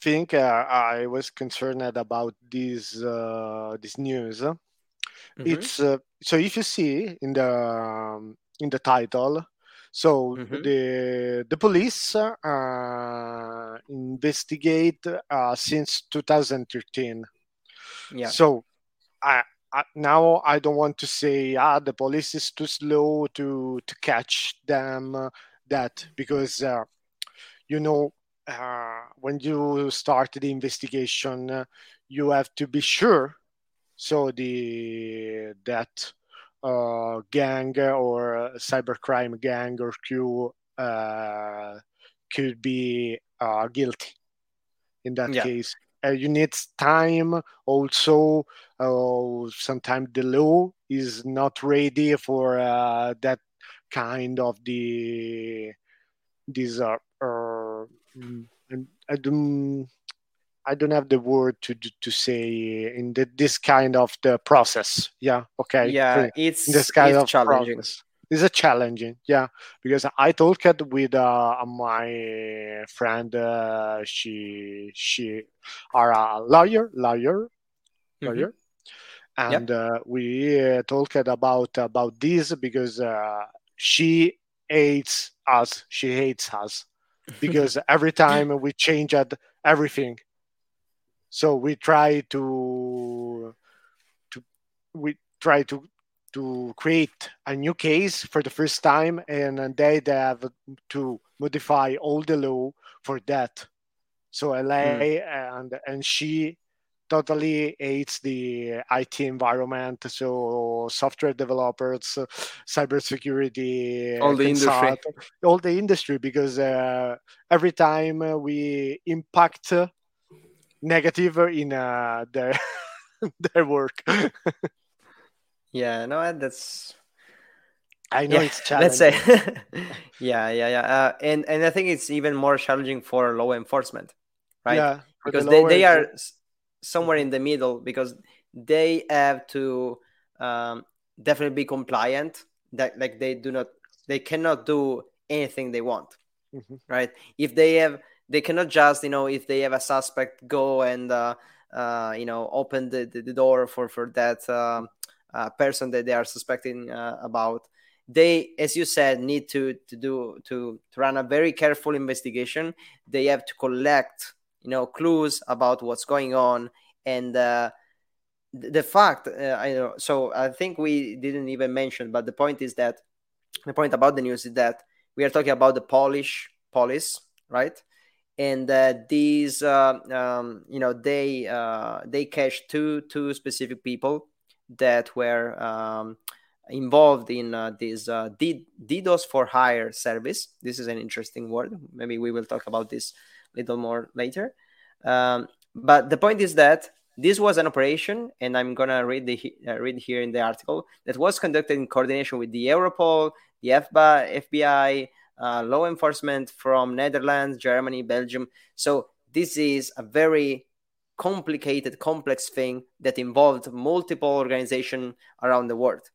thing uh, I was concerned about this uh, this news. Mm-hmm. It's uh, so if you see in the um, in the title, so mm-hmm. the the police uh, investigate uh, since 2013. Yeah. So I, I, now I don't want to say ah the police is too slow to to catch them uh, that because uh, you know uh, when you start the investigation uh, you have to be sure so the that uh, gang or cybercrime gang or crew uh, could be uh, guilty in that yeah. case. Uh, you need time also. Uh, sometimes the law is not ready for uh, that kind of the these are. Uh, I don't I don't have the word to to say in the, this kind of the process. Yeah. Okay. Yeah, it's this kind it's of challenging. Process. It's a challenging, yeah, because I talked with uh, my friend. Uh, she she are a lawyer, lawyer, mm-hmm. lawyer, and yep. uh, we uh, talked about about this because uh, she hates us. She hates us because every time we change everything so we try to to we try to to create a new case for the first time and, they have to modify all the law for that. So la mm. and and she totally hates the IT environment, so software developers, cybersecurity, all the industry, all the industry, because uh, every time we impact negative in uh, their their work. yeah, no, that's. I know yeah, it's challenging. Let's say, yeah, yeah, yeah, uh, and and I think it's even more challenging for law enforcement, right? Yeah, because the they, they are somewhere in the middle because they have to um, definitely be compliant. That like they do not, they cannot do anything they want, mm-hmm. right? If they have, they cannot just you know if they have a suspect go and uh, uh, you know open the, the, the, door for for that um, uh, person that they are suspecting uh, about. They as you said need to to do to, to run a very careful investigation. They have to collect you know clues about what's going on. And uh, the fact uh, I know so I think we didn't even mention but the point is that the point about the news is that we are talking about the Polish police right and these uh, um, you know they uh, they catch two two specific people that were um, involved in uh, this uh, DDoS for hire service. This is an interesting word. Maybe we will talk about this a little more later. Um, but the point is that this was an operation, and I'm gonna read the uh, read here in the article that was conducted in coordination with the Europol, the FBI, FBI uh, law enforcement from Netherlands, Germany, Belgium. So this is a very complicated, complex thing that involved multiple organizations around the world.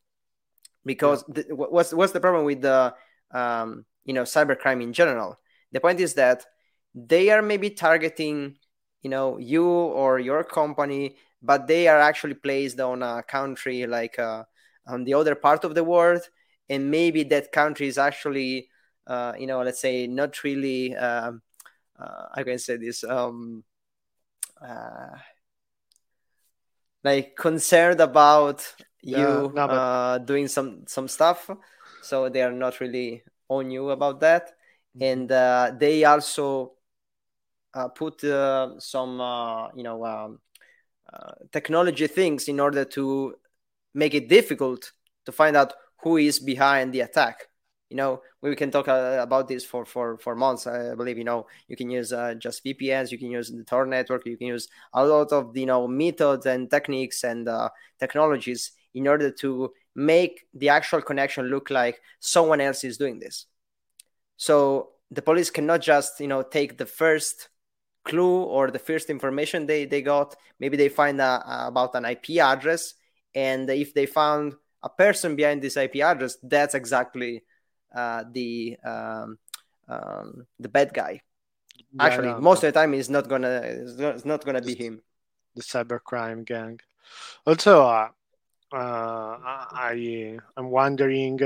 Because yeah. the, what's what's the problem with the um, you know cybercrime in general? The point is that they are maybe targeting you know you or your company, but they are actually placed on a country like uh, on the other part of the world, and maybe that country is actually uh, you know let's say not really um, uh, I can say this? Um, uh, like concerned about you no, but... uh, doing some some stuff. So they are not really on you about that. Mm-hmm. and uh, they also uh, put uh, some uh, you know um, uh, technology things in order to make it difficult to find out who is behind the attack you know we can talk uh, about this for for for months. I believe you know you can use uh, just vpns you can use the tor network you can use a lot of you know methods and techniques and uh, technologies in order to make the actual connection look like someone else is doing this. So the police cannot just you know take the first clue or the first information they they got. Maybe they find a, about an ip address and if they found a person behind this ip address that's exactly uh, the um, um, the bad guy. Yeah, Actually, no, most no. of the time, he's not gonna it's not gonna be him. The cybercrime gang. Also, uh, uh, I I'm wondering.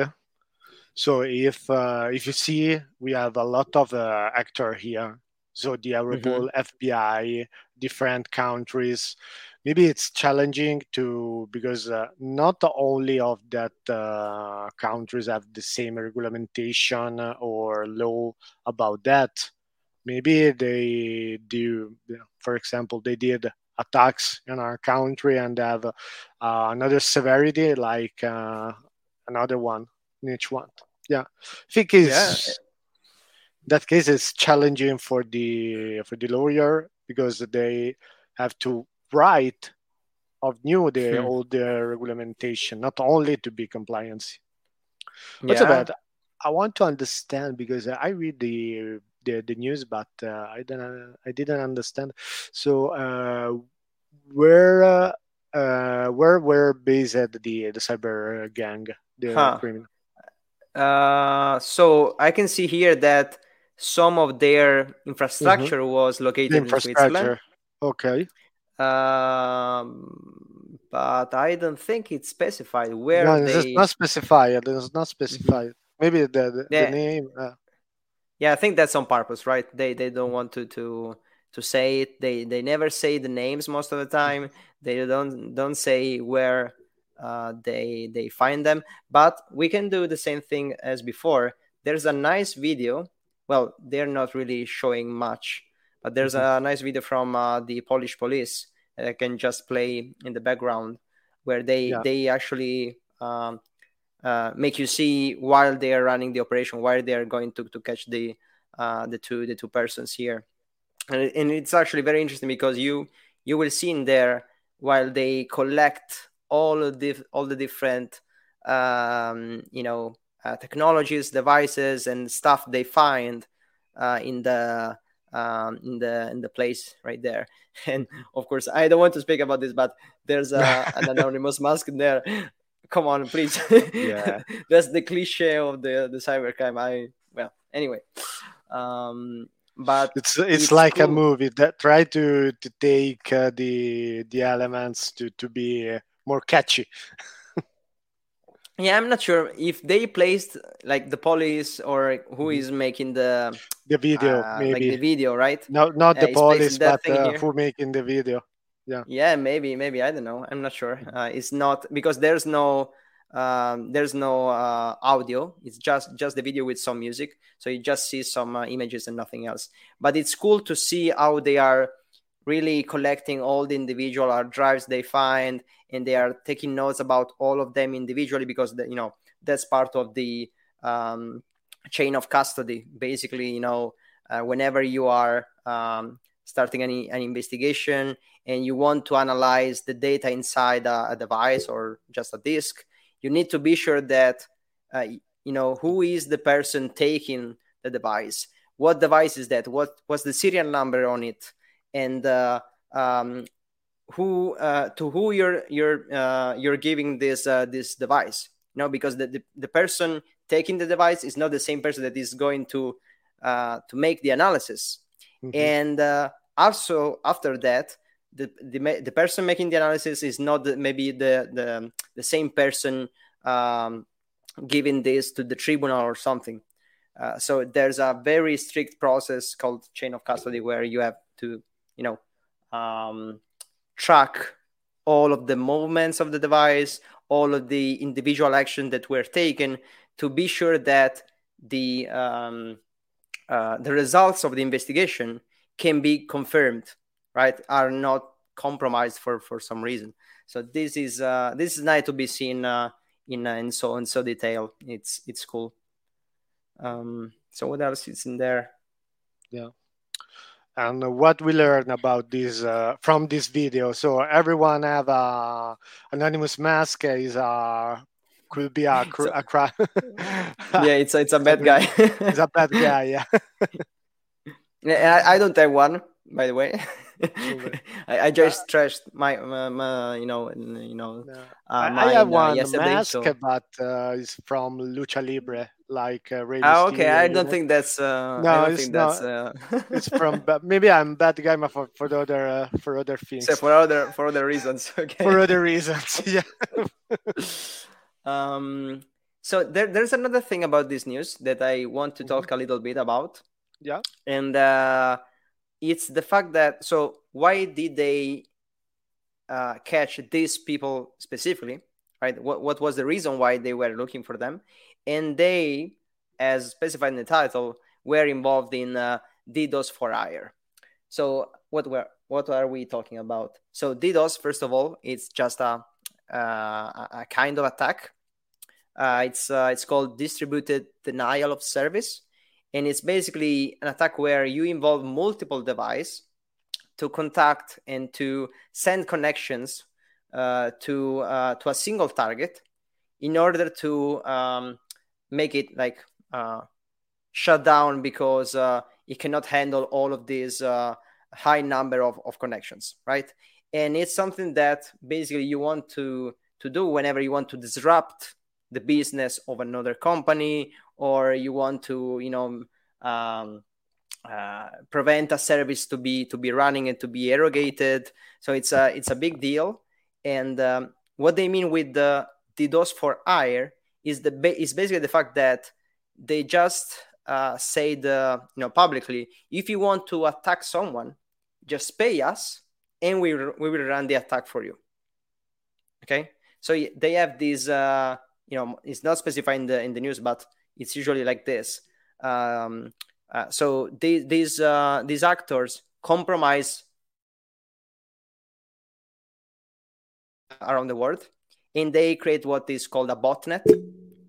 So if uh, if you see, we have a lot of uh, actor here. So the Europol, mm-hmm. FBI, different countries maybe it's challenging to because uh, not only of that uh, countries have the same regulation or law about that. Maybe they do for example they did attacks in our country and have uh, another severity like uh, another one in each one? Yeah. I think is yeah. that case is challenging for the for the lawyer because they have to right of new the hmm. old uh, regulation, not only to be compliance. What's yeah. about? I want to understand because I read the the, the news, but uh, I didn't I didn't understand. So uh, where uh, uh where were based the the cyber gang, the huh. criminal? Uh, so I can see here that some of their infrastructure mm-hmm. was located in Switzerland. Okay. Um, but I don't think it's specified where no, they... it's not specified. It's not specified. Maybe the, the, yeah. the name. Uh... Yeah, I think that's on purpose, right? They they don't want to to to say it. They they never say the names most of the time. They don't don't say where uh, they they find them. But we can do the same thing as before. There's a nice video. Well, they're not really showing much but there's mm-hmm. a nice video from uh, the Polish police that can just play in the background where they yeah. they actually um, uh, make you see while they are running the operation, while they are going to, to catch the uh, the two the two persons here. and, and it's actually very interesting because you you will see in there while they collect all of the all the different um, you know uh, technologies, devices, and stuff they find uh, in the um, in the in the place right there. And of course, I don't want to speak about this, but there's a, an anonymous mask in there. Come on, please. Yeah, that's the cliche of the the cybercrime. I well, anyway. Um, but it's it's, it's like a movie that try to to take uh, the the elements to to be uh, more catchy. Yeah, I'm not sure if they placed like the police or who is making the The video, uh, maybe. like the video, right? no, not Uh, the placed police, but uh, who making the video. Yeah, maybe, maybe I don't know. I'm not sure. Uh, it's not because there's no um, there's no uh, audio. It's just just the video with some music, so you just see some uh, images and nothing else. But it's cool to see how they are really collecting all the individual hard drives they find, and they are taking notes about all of them individually because the, you know that's part of the um, chain of custody. Basically, you know, uh, whenever you are um, starting any an investigation and you want to analyze the data inside a, a device or just a disk, you need to be sure that uh, you know who is the person taking the device, what device is that, what what's the serial number on it, and uh, um, who uh, to who you're you're uh, you're giving this uh, this device. You know, because the, the the person taking the device is not the same person that is going to uh, to make the analysis Mhm. and uh, also after that the, the the person making the analysis is not the, maybe the, the the same person um, giving this to the tribunal or something uh, so there's a very strict process called chain of custody where you have to you know um, track all of the movements of the device all of the individual action that were taken to be sure that the um, uh, the results of the investigation can be confirmed, right? Are not compromised for for some reason. So this is uh, this is nice to be seen uh, in uh, in so in so detail. It's it's cool. Um, so what else is in there? And what we learn about this uh, from this video. So everyone have a anonymous mask is a could be a, cr- a crime. Yeah, it's it's a bad guy. He's a bad guy. Yeah. Yeah, I, I don't have one, by the way. Okay. I, I just trashed my, my, my you know you know No. uh, I, I have uh, one yesterday. mask, So but uh, it's from Lucha Libre, like uh, Radio ah, okay, Stereo, I don't think that's uh, No, I don't it's think that's uh, It's from, but maybe I'm bad guy but for for the other uh, for other things, so for other for other reasons. Okay. for other reasons. Yeah. um. So there, there's another thing about this news that I want to Mhm. talk a little bit about. Yeah. and uh, it's the fact that so why did they uh, catch these people specifically right? What, what was the reason why they were looking for them? And they as specified in the title were involved in uh, DDoS for hire. So what were what are we talking about? So DDoS first of all it's just a uh, a kind of attack. Uh, it's uh, it's called distributed denial of service and it's basically an attack where you involve multiple devices to contact and to send connections uh, to uh, to a single target in order to um, make it like uh, shut down because uh, it cannot handle all of these uh, high number of, of connections right? And it's something that basically you want to to do whenever you want to disrupt the business of another company or you want to you know um, uh, prevent a service to be to be running and to be erogated. So it's a it's a big deal. And um, what they mean with the DDoS for hire is the ba- is basically the fact that they just uh, say the you know publicly if you want to attack someone just pay us and we we will run the attack for you. Okay? So they have this uh, you know it's not specified in the in the news but it's usually like this um, uh, so these uh, these actors compromise around the world and they create what is called a botnet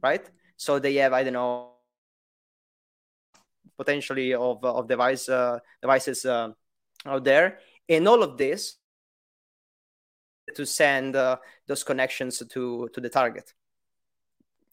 right so they have i don't know potentially of of device uh, devices uh, out there, and all of this to send uh, those connections to to the target.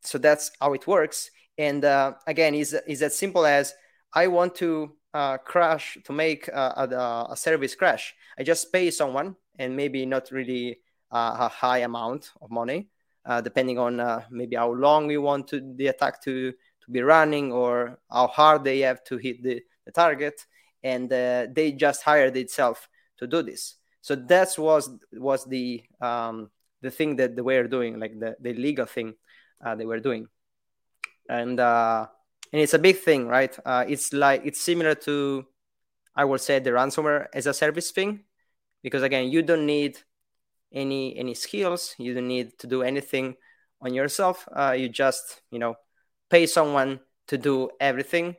So that's how it works. And uh, again, is is as simple as I want to uh, crash to make a, a, service crash. I just pay someone, and maybe not really uh, a high amount of money, uh, depending on uh, maybe how long we want to, the attack to to be running or how hard they have to hit the, the target. And they just hired itself to do this. So that was was the um, the thing that they were doing, like the, the legal thing uh, they were doing, and uh, and it's a big thing, right? Uh, it's like it's similar to, I would say, the ransomware as a service thing, because again, you don't need any any skills, you don't need to do anything on yourself. Uh, you just you know pay someone to do everything,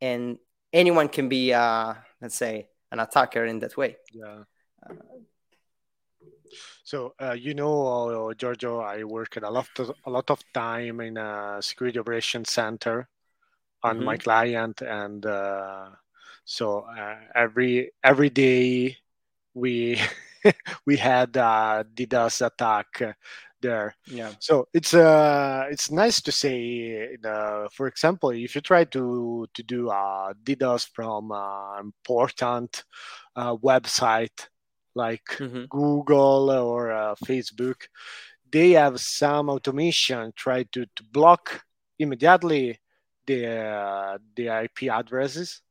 and anyone can be, uh, let's say, an attacker in that way. Yeah. So uh, you know, uh, Giorgio, I work at a lot of, a lot of time in a security operations center on mm-hmm. my client, and uh, so uh, every every day we we had a DDoS attack there. Yeah. So it's uh it's nice to say, uh, for example, if you try to to do a DDoS from an important uh, website like mm-hmm. Google or uh, Facebook, they have some automation try to, to block immediately the uh, the IP addresses.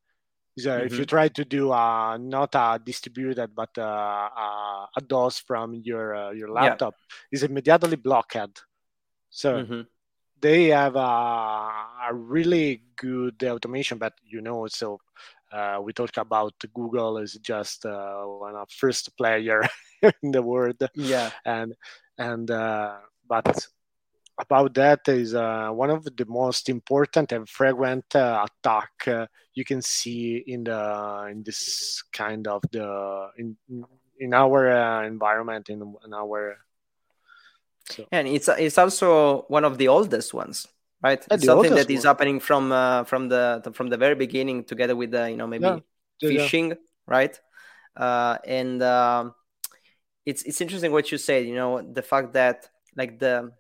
So mm-hmm. if you mm-hmm. try to do uh, not a distributed but uh, uh, a DOS from your uh, your laptop, yeah. is immediately blocked. So mm-hmm. they have a, a really good automation, but you know so uh, we talk about Google is just uh, one of first player in the world. Yeah, and and uh, but about that is uh, one of the most important and frequent uh, attack uh, you can see in the in this kind of the in in our environment in, in our. So. And it's it's also one of the oldest ones right? Yeah, something that is happening from uh, from the from the very beginning, together with the you know maybe yeah. phishing, right? Uh, and um, it's it's interesting what you said. You know, the fact that like the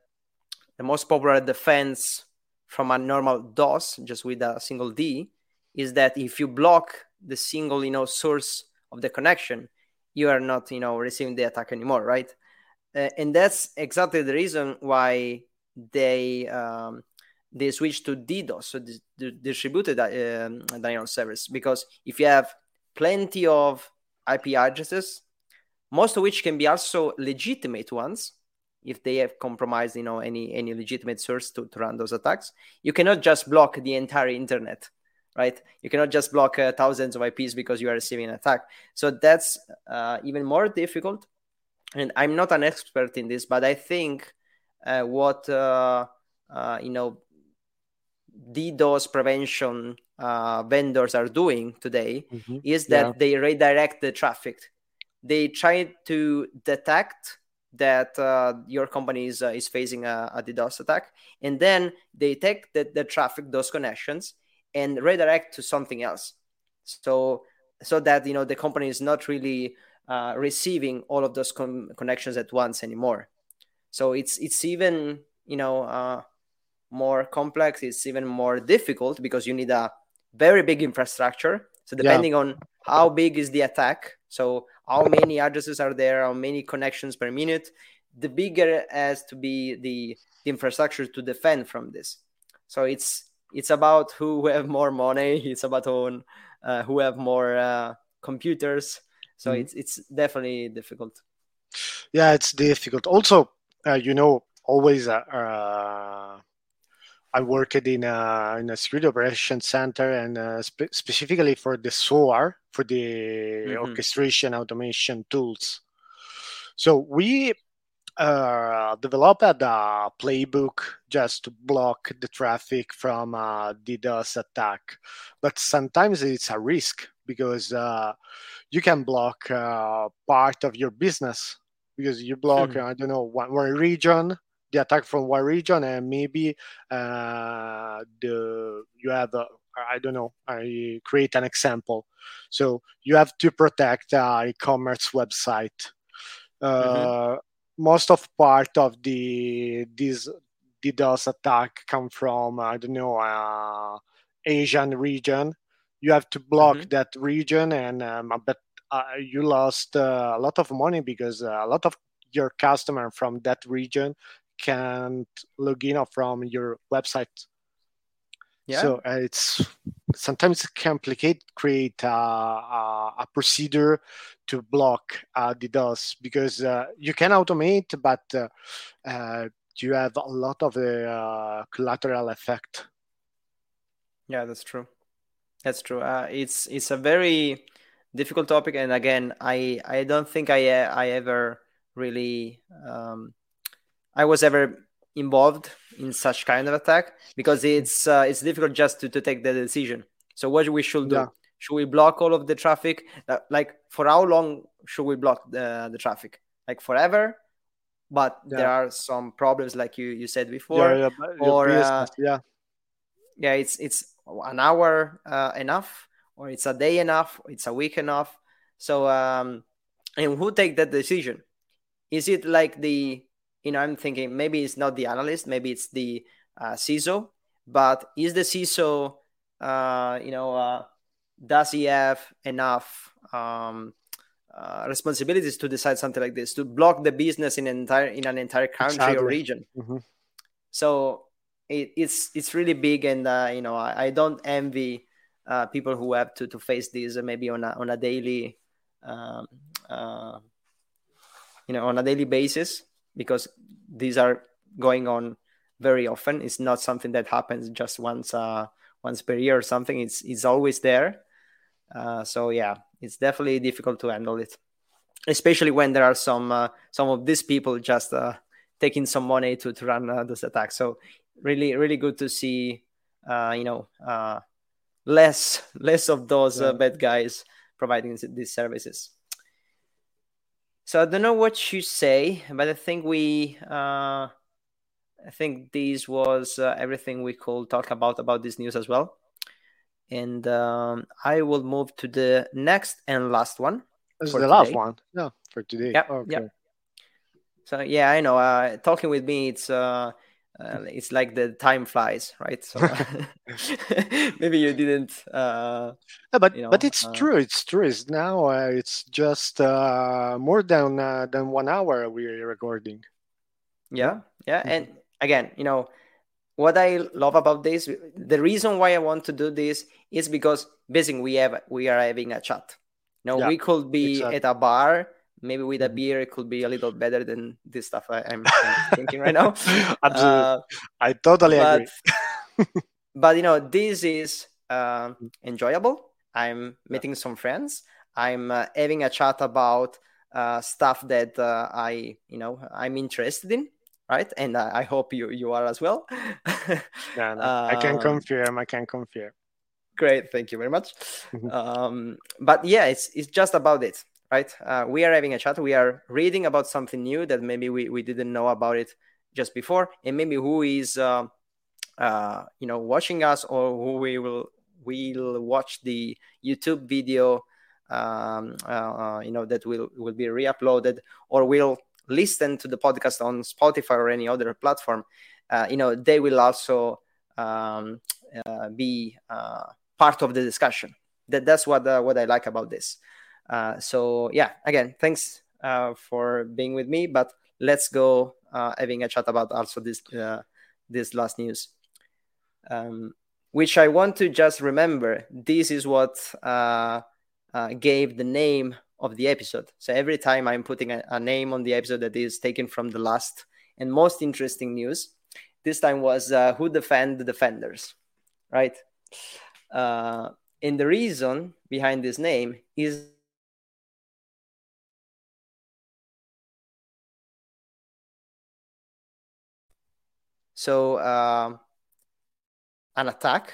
the most popular defense from a normal DOS, just with a single D, is that if you block the single you know source of the connection, you are not you know receiving the attack anymore, right? Uh, and that's exactly the reason why they um, they switch to DDoS, so the distributed uh, um, denial service. Because if you have plenty of IP addresses, most of which can be also legitimate ones, if they have compromised, you know, any any legitimate source to, to run those attacks, you cannot just block the entire internet, right? You cannot just block uh, thousands of IPs because you are receiving an attack. So that's uh, even more difficult. And I'm not an expert in this, but I think uh, what uh, uh, you know DDoS prevention uh, vendors are doing today mm-hmm. is that yeah. they redirect the traffic. They try to detect that uh, your company is, uh, is facing a, a, DDoS attack, and then they take the, the traffic, those connections, and redirect to something else. So so that you know the company is not really uh, receiving all of those com- connections at once anymore. So it's it's even you know uh, more complex, it's even more difficult because you need a very big infrastructure. So depending yeah. on how big is the attack, so how many addresses are there, how many connections per minute, the bigger has to be the, the infrastructure to defend from this. So it's it's about who have more money. It's about on, uh, who have more uh, computers. So mm-hmm. it's it's definitely difficult. Yeah, it's difficult. Also, uh, you know, always uh, uh I worked in a, in a security operations center and uh, spe- specifically for the SOAR, for the mm-hmm. orchestration automation tools. So we uh, developed a playbook just to block the traffic from a DDoS attack. But sometimes it's a risk because uh, you can block uh, part of your business because you block, hmm. I don't know, one, one region the attack from one region and maybe uh, the you have uh, I don't know, I create an example. So you have to protect a e-commerce website. Uh, mm-hmm. Most of part of the this DDoS attack come from I don't know uh, Asian region. You have to block mm-hmm. that region, and um, but uh, you lost uh, a lot of money because uh, a lot of your customer from that region can't log in from your website yeah. So uh, it's sometimes complicated create a, a, a, procedure to block uh, DDoS because uh, you can automate, but uh, uh you have a lot of uh, collateral effect. Yeah, that's true. That's true. Uh, it's it's a very difficult topic, and again, I I don't think I I ever really um, I was ever involved in such kind of attack because it's uh, it's difficult just to, to take the decision. So what we should do? Yeah. should we block all of the traffic? Uh, like for how long should we block the, the traffic? Like forever? But yeah. there are some problems like you you said before yeah, or uh, yeah. yeah it's it's an hour uh, enough or it's a day enough it's a week enough. So um and who take that decision? Is it like the you know, I'm thinking maybe it's not the analyst, maybe it's the uh, CISO, but is the CISO, uh, you know, uh, does he have enough um, uh, responsibilities to decide something like this to block the business in an entire in an entire country exactly. or region? Mm-hmm. So it, it's it's really big, and uh, you know, I, I don't envy uh, people who have to to face this maybe on a on a daily. Um, you know, on a daily basis because these are going on very often. It's not something that happens just once uh, once per year or something. It's it's always there. Uh, so yeah, it's definitely difficult to handle it, especially when there are some uh, some of these people just uh, taking some money to to run uh, those attacks. So really really good to see uh, you know uh, less less of those uh, bad guys providing these services. So I don't know what you say, but I think we, uh, I think this was uh, everything we could talk about about this news as well. And um, I will move to the next and last one. This is the today. last one. Yeah, for today. Yeah. Okay. Yep. So yeah, I know. Uh, talking with me, it's uh, uh, it's like the time flies, right? So maybe you didn't. Uh, yeah, but you know, but it's uh, true. It's true. It's now. Uh, it's just uh, more than uh, than one hour we're recording. Yeah, yeah, mm-hmm. and again, you know, what I love about this, the reason why I want to do this is because basically we have we are having a chat. You know, yeah, we could be exactly. at a bar maybe with a mm-hmm. beer it could be a little better than this stuff I, am thinking right now. Absolutely, uh, I totally but, agree. but you know, this is uh, enjoyable. I'm meeting some friends. I'm uh, having a chat about uh, stuff that uh, I, you know, I'm interested in, right? And I hope you you are as well. yeah, no, I can um, confirm. I can confirm. Great, thank you very much. Mm-hmm. um, but yeah, it's it's just about it right? Uh, we are having a chat. We are reading about something new that maybe we, we didn't know about it just before, and maybe who is uh, uh, you know watching us or who we will will watch the YouTube video. Um, uh, uh, you know that will will be re-uploaded or will listen to the podcast on Spotify or any other platform. Uh, you know they will also um, be part of the discussion. That that's what what I like about this. Uh, so yeah, again, thanks uh, for being with me. But let's go uh, having a chat about also this uh, this last news, um, which I want to just remember. This is what uh, uh, gave the name of the episode. So every time I'm putting a, a, name on the episode that is taken from the last and most interesting news, this time was who defend the defenders, right? and the reason behind this name is So uh, an attack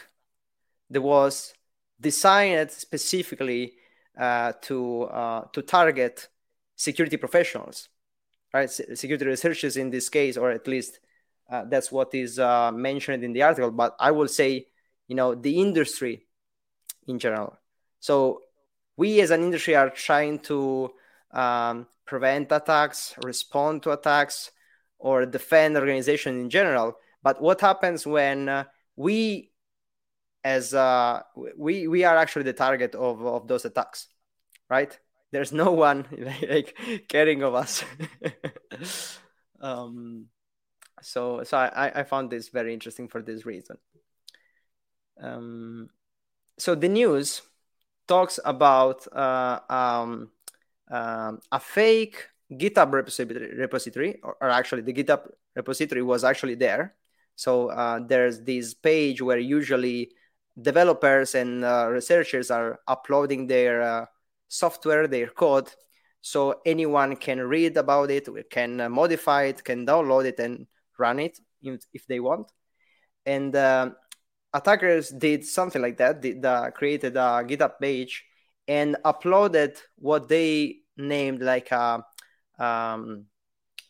that was designed specifically uh, to uh, to target security professionals, right? security researchers in this case, or at least uh, that's what is uh, mentioned in the article. But I will say you know the industry in general. So we as an industry are trying to um, prevent attacks, respond to attacks, or defend organization in general. But what happens when uh, we, as uh, we we are actually the target of of those attacks, right? There's no one like caring of us. um, so so I, I found this very interesting for this reason. Um, so the news talks about uh, um, um, a fake GitHub repository, repository or, or, actually the GitHub repository was actually there. So uh, there's this page where usually developers and uh, researchers are uploading their uh, software, their code, so anyone can read about it, can uh, modify it, can download it, and run it if they want. And uh, attackers did something like that. Did uh, created a GitHub page and uploaded what they named like a, um,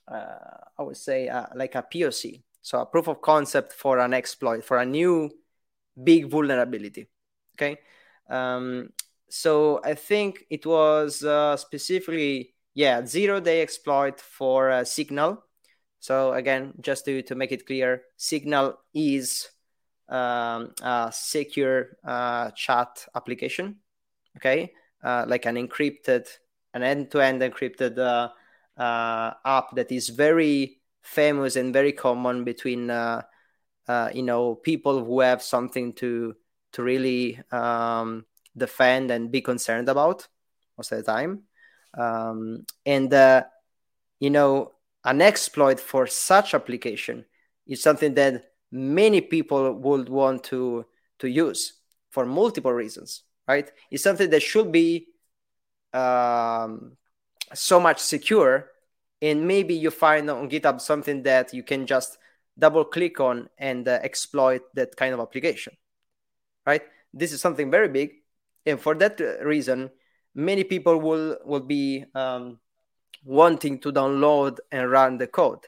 uh, I would say uh, like a POC, so a proof of concept for an exploit for a new big vulnerability. Okay, um, so I think it was uh, specifically yeah zero day exploit for Signal. So again, just to to make it clear, Signal is um, a secure uh, chat application. Okay, uh, like an encrypted, an end-to-end encrypted uh, uh, app that is very famous and very common between uh, uh, you know people who have something to to really um, defend and be concerned about most of the time. Um, and you know, an exploit for such application is something that many people would want to to use for multiple reasons right it's something that should be um, so much secure and maybe you find on github something that you can just double click on and uh, exploit that kind of application right this is something very big and for that reason many people will will be um, wanting to download and run the code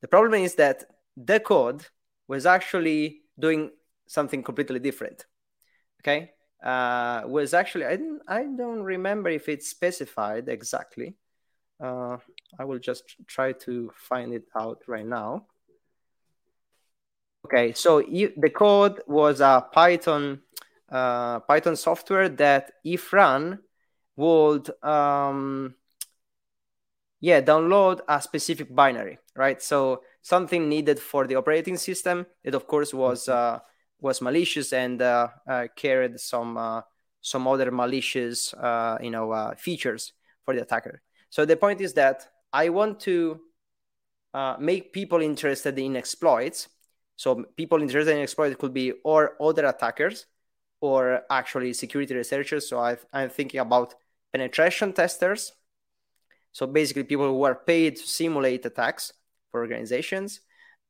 the problem is that the code was actually doing something completely different. Okay, uh, was actually I don't I don't remember if it's specified exactly. Uh, I will just try to find it out right now. Okay, so you, the code was a Python uh, Python software that, if run, would um, yeah download a specific binary, right? So something needed for the operating system. It of course was uh, was malicious and uh, uh, carried some uh, some other malicious you know features for the attacker. So the point is that I want to make people interested in exploits. So people interested in exploits could be or other attackers or actually security researchers. So i I'm thinking about penetration testers. So basically, people who are paid to simulate attacks for organizations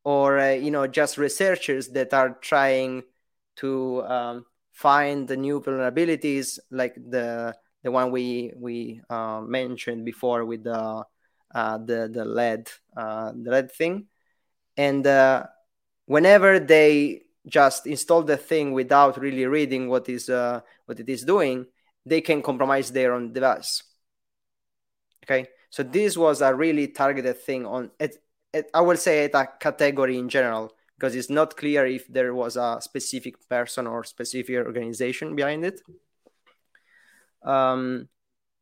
or uh, you know just researchers that are trying to um, find the new vulnerabilities like the the one we we uh, mentioned before with the uh, the the LED uh, the LED thing. And uh, whenever they just install the thing without really reading what is uh, what it is doing they can compromise their own device. Okay? So this was a really targeted thing on it I will say a category in general because it's not clear if there was a specific person or specific organization behind it. Um,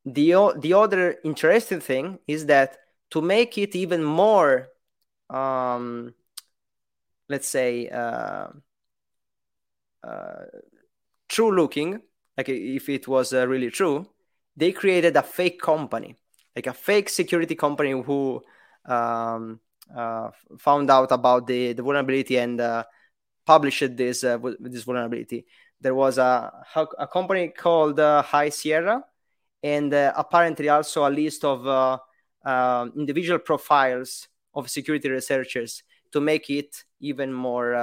the the other interesting thing is that to make it even more, um, let's say, uh, uh, true looking, like if it was uh, really true, they created a fake company, like a fake security company who um, found out about the, the vulnerability and uh, published this uh, this vulnerability. There was a a company called High Sierra, and apparently also a list of individual profiles of security researchers to make it even more,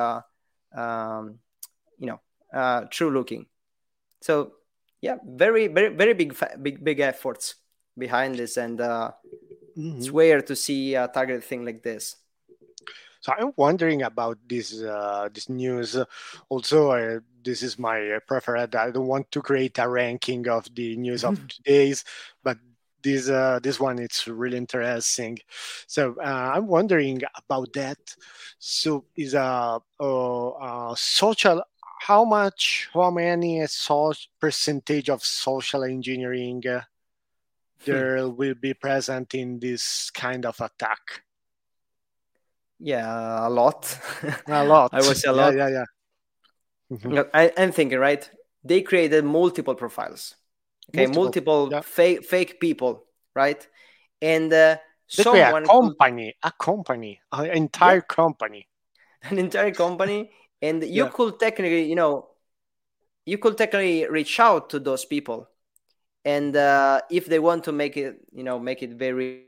um, you know, true looking. So yeah, very very very big big big efforts behind this, and uh, mm-hmm. it's rare to see a targeted thing like this. So I'm wondering about this uh, this news. Also, uh, this is my preferred. I don't want to create a ranking of the news of today's, but this uh, this one it's really interesting. So uh, I'm wondering about that. So is a, a, a social how much how many so percentage of social engineering uh. There will be present in this kind of attack? Yeah, a lot. a lot. I was a lot. Yeah, yeah, yeah. Mm-hmm. I, am thinking, right? They created multiple profiles. Okay, multiple, multiple yeah. fake fake people, right? And uh, someone a company, could... a company, an entire yeah. company, an entire company, and you yeah. could technically, you know, you could technically reach out to those people, and uh, if they want to make it, you know, make it very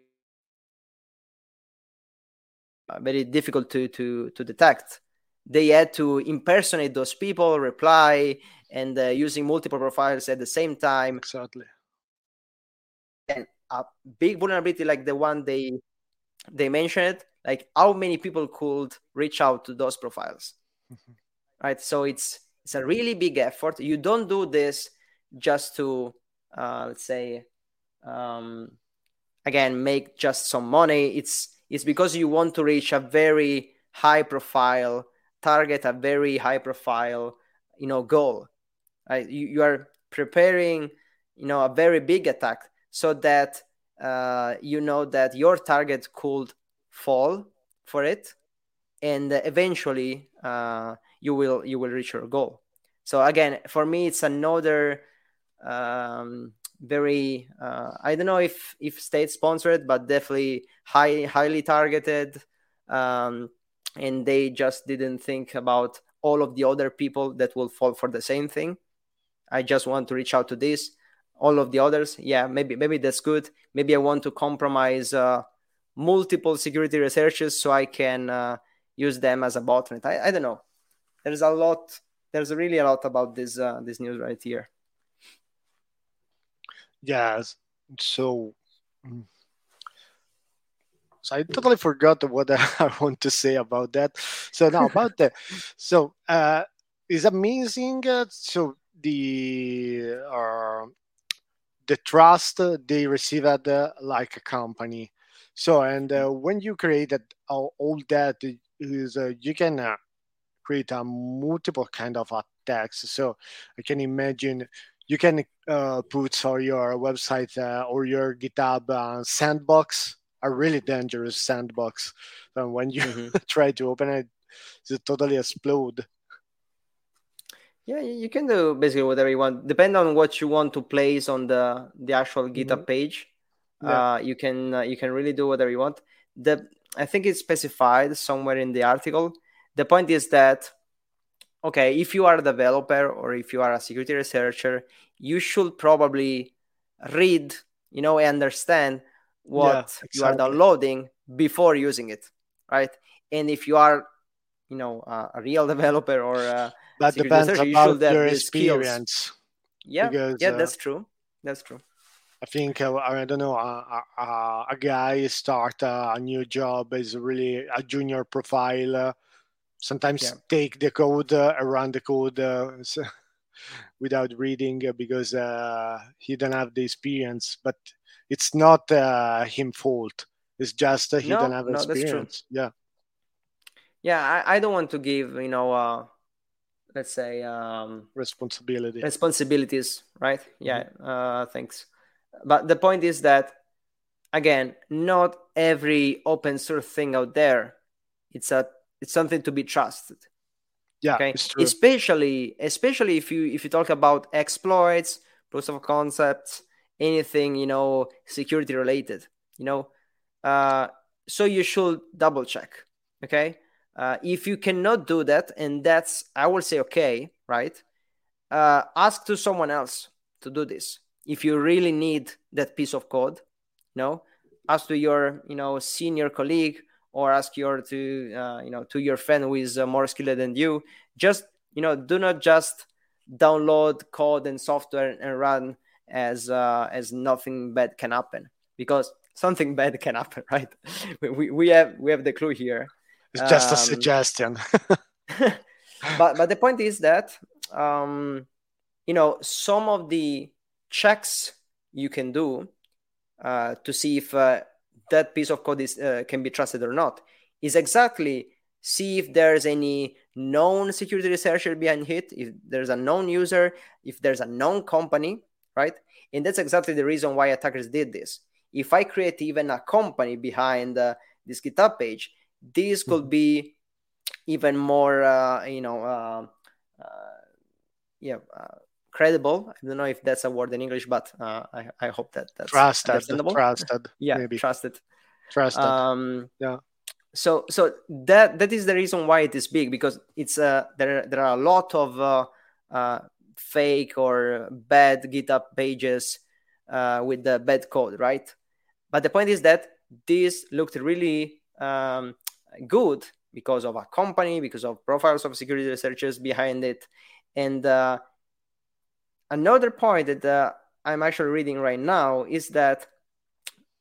uh, very difficult to to to detect. They had to impersonate those people, reply, and uh, using multiple profiles at the same time. Exactly. And a big vulnerability like the one they they mentioned, like how many people could reach out to those profiles, mm-hmm. right? So it's it's a really big effort. You don't do this just to uh, let's say um, again make just some money. It's is because you want to reach a very high profile target, a very high profile, you know, goal. You, you are preparing, you know, a very big attack so that uh, you know that your target could fall for it, and eventually uh, you will you will reach your goal. So again, for me, it's another um, very uh, I don't know if if state sponsored, but definitely high highly targeted. Um, and they just didn't think about all of the other people that will fall for the same thing. I just want to reach out to this. All of the others, yeah, maybe maybe that's good. Maybe I want to compromise uh, multiple security researchers so I can uh, use them as a botnet. I, I don't know. There's a lot. There's really a lot about this uh, this news right here. Yes. So, mm. so I totally forgot what I want to say about that. So now about that. So uh, it's amazing. Uh, so the uh, the trust they received uh, like a company. So and uh, when you created all, all that is uh, you can uh, create a multiple kind of attacks. So I can imagine you can uh, put on your website uh, or your GitHub uh, sandbox, a really dangerous sandbox. And when you mm-hmm. try to open it, it totally explode. Yeah, you can do basically whatever you want. Depend on what you want to place on the the actual GitHub mm-hmm. page. Yeah. Uh, you can uh, you can really do whatever you want. The I think it's specified somewhere in the article. The point is that okay, if you are a developer or if you are a security researcher, you should probably read, you know, understand what yeah, exactly. you are downloading before using it, right? And if you are, you know, a real developer or a that depends researcher, about you your experience. Skills. Yeah, because, yeah, uh, that's true. That's true. I think uh, I don't know a, a, a guy start a, a, new job is really a junior profile uh, sometimes yeah. take the code uh, around the code uh, without reading uh, because uh, he don't have the experience but it's not uh, him fault. It's just uh, he no, don't have no, experience. Yeah. Yeah I, I, don't want to give you know let's say um, responsibility. responsibilities right? Yeah mm-hmm. thanks. But the point is that again not every open source thing out there it's a it's something to be trusted. Yeah okay? especially especially if you if you talk about exploits proofs of concepts anything you know security related you know? Uh, so you should double check okay? Uh, if you cannot do that and that's i will say okay right? Uh, ask to someone else to do this. If you really need that piece of code you know ask to your you know senior colleague or ask your to uh, you know to your friend who is uh, more skilled than you. Just you know do not just download code and software and run as uh, as nothing bad can happen. Because something bad can happen right? We, we have we have the clue here. It's just um, a suggestion. but but the point is that um, you know some of the checks you can do uh, to see if uh, that piece of code is uh, can be trusted or not is exactly see if there's any known security researcher behind it if there's a known user if there's a known company right and that's exactly the reason why attackers did this if i create even a company behind uh, this github page this could mm-hmm. be even more uh, you know uh, uh yeah uh, credible. I don't know if that's a word in english but uh, I, I hope that that's trusted trusted yeah maybe. trusted. Trusted. Um yeah. so so that that is the reason why it is big because it's uh there there are a lot of uh, uh fake or bad github pages uh with the bad code right? But the point is that this looked really um good because of a company because of profiles of security researchers behind it. And uh another point that uh, i'm actually reading right now is that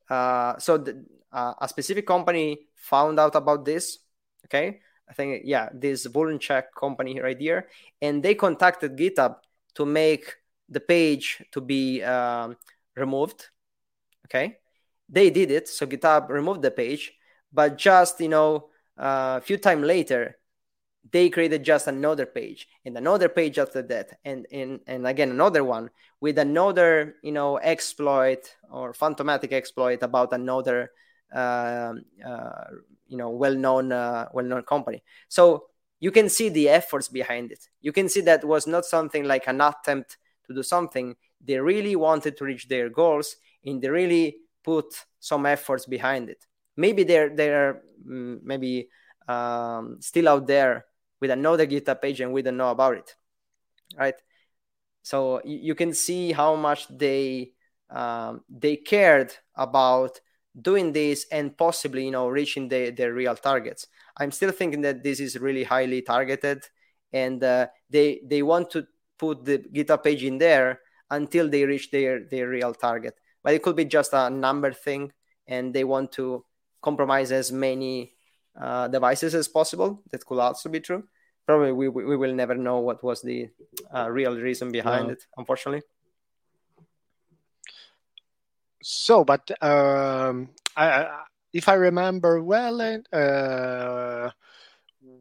uh so the, uh, a specific company found out about this. Okay, I think yeah, this VulnCheck company right here, and they contacted GitHub to make the page to be um, removed. Okay, they did it, so GitHub removed the page, but just you know uh, a few time later, they created just another page and another page after that and and, and again another one with another you know exploit or phantomatic exploit about another um, uh, you know well-known uh, well-known company. So you can see the efforts behind it. You can see that was not something like an attempt to do something. They really wanted to reach their goals and they really put some efforts behind it. Maybe they're they're mm, maybe um, still out there with another github page and we don't know about it right? So you, can see how much they um, they cared about doing this and possibly you know reaching the, the real targets. I'm still thinking that this is really highly targeted and uh, they they want to put the github page in there until they reach their their real target. But it could be just a number thing and they want to compromise as many uh, devices as possible that could also be true probably we, we will never know what was the uh, real reason behind it unfortunately so, but um, I, if I remember well, uh,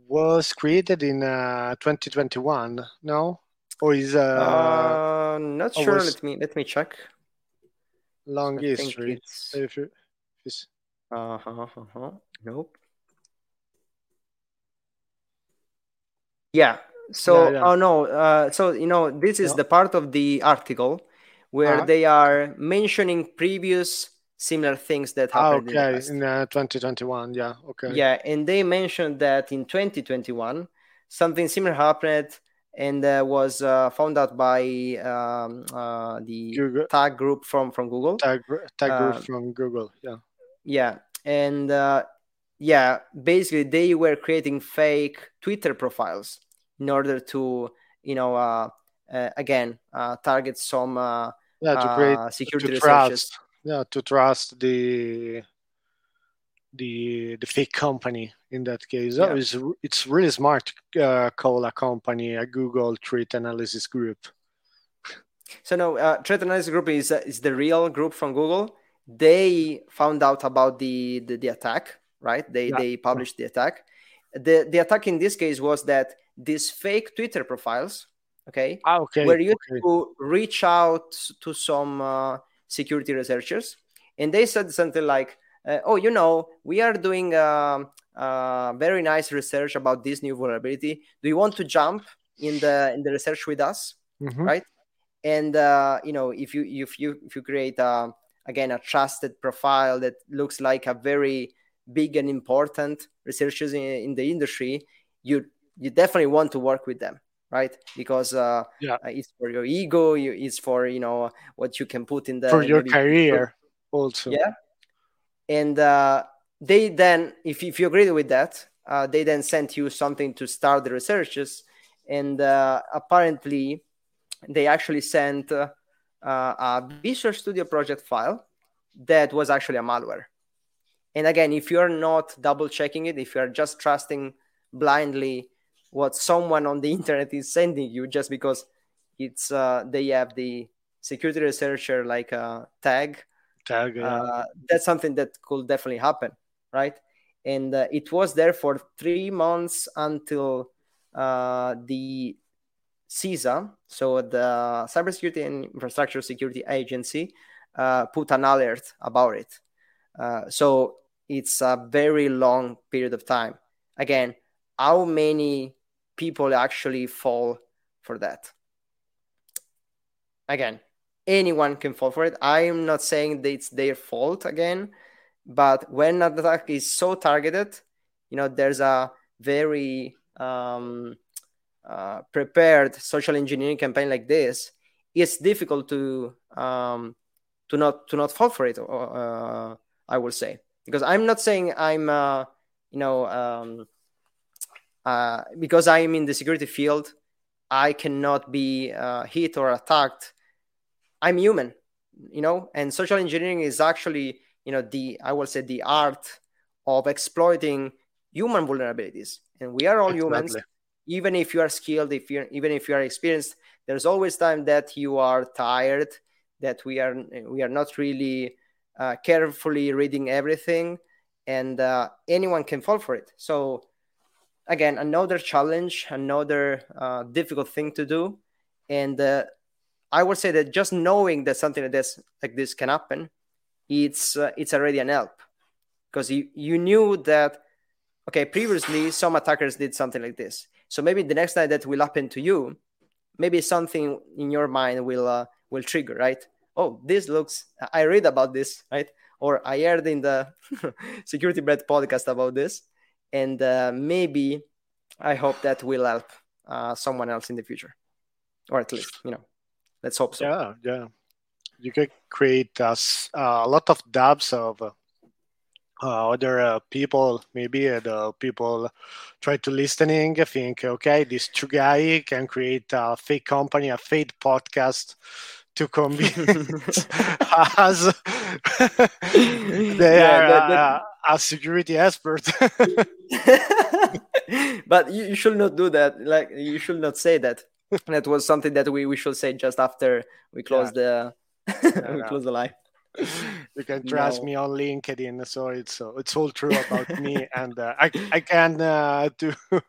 was created in uh, 2021. No, or is uh, uh not sure. Was... Let me let me check. Long I history. Uh huh. Uh-huh. Nope. Yeah. So, yeah, oh no. Uh, so you know, this is the part of the article where uh-huh. they are mentioning previous similar things that ah, happened okay. in, in uh, 2021 yeah okay yeah and they mentioned that in 2021 something similar happened and uh, was uh, found out by um, uh, the Google. TAG group from from google TAG, TAG group uh, from google yeah yeah and uh, yeah basically they were creating fake twitter profiles in order to you know again target some yeah to create uh, security to trust. Yeah to trust the the the fake company in that case. Yeah. it's, it's really smart to uh, call a company a google threat analysis group. So no uh, threat analysis group is uh, is the real group from google. They found out about the the, the attack right they yeah. they published the attack the the attack in this case was that these fake twitter profiles okay, ah, okay. where you okay. to reach out to some uh, security researchers and they said something like uh, oh you know we are doing uh, uh, very nice research about this new vulnerability do you want to jump in the in the research with us mm-hmm. right and uh, you know if you if you if you create a, uh, again a trusted profile that looks like a very big and important researchers in, in the industry you you definitely want to work with them right? Because uh, yeah. Uh, it's for your ego it's for you know what you can put in the for your career also. Yeah. And uh, they then if, if you agree with that uh, they then sent you something to start the researches. And uh, apparently they actually sent uh, a visual studio project file that was actually a malware And again, if you're not double checking it, if you're just trusting blindly what someone on the internet is sending you just because it's uh, they have the security researcher like a tag tag yeah. uh, that's something that could definitely happen right and uh, it was there for three months until uh, the CISA, so the Cybersecurity and Infrastructure Security Agency, uh, put an alert about it. Uh, so it's a very long period of time. Again, how many people actually fall for that? Again, anyone can fall for it. I'm not saying that it's their fault again, but when an attack is so targeted, you know, there's a very um, uh, prepared social engineering campaign like this, it's difficult to um, to not to not fall for it. Uh, I will say because I'm not saying I'm uh, you know um, uh, because I'm in the security field, I cannot be uh, hit or attacked. I'm human, you know, and social engineering is actually you know the I will say the art of exploiting human vulnerabilities, and we are all exactly. humans. Even if you are skilled, if you're even if you are experienced, there's always time that you are tired, that we are we are not really uh, carefully reading everything, and uh, anyone can fall for it. So again, another challenge, another uh, difficult thing to do, and uh, I would say that just knowing that something like this like this can happen it's uh, it's already an help. Because you, you knew that okay previously some attackers did something like this. So maybe the next time that will happen to you maybe something in your mind will will trigger right oh this looks i read about this right? Or i heard in the security bread podcast about this. And uh, maybe i hope that will help uh, someone else in the future. Or at least you know let's hope so. Yeah yeah. You can create uh, a lot of dubs of uh, other uh, people maybe the people try to listening think okay this two guy can create a fake company a fake podcast to convince as they yeah, are that, that... a security expert but you, you should not do that like you should not say that that was something that we, we should say just after we close yeah. the we close the line. You can trust no. me on LinkedIn, so it's uh, it's all true about me, and uh, I I can uh, to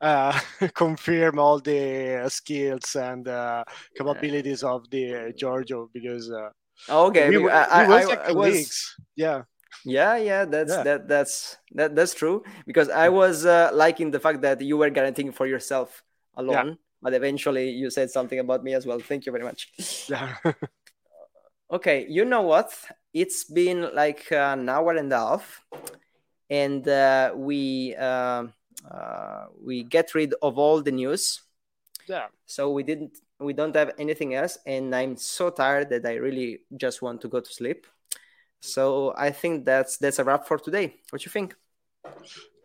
uh, confirm all the skills and uh, capabilities of the Giorgio because uh, okay, we, we, I, we I, I was yeah. Yeah yeah that's yeah. that that's that that's true because i was uh, liking the fact that you were guaranteeing for yourself alone yeah. but eventually you said something about me as well. Thank you very much. Yeah Okay, you know what? It's been like an hour and a half, and uh, we uh, uh, we get rid of all the news. Yeah. So we didn't. We don't have anything else, and I'm so tired that I really just want to go to sleep. So I think that's that's a wrap for today. What you think?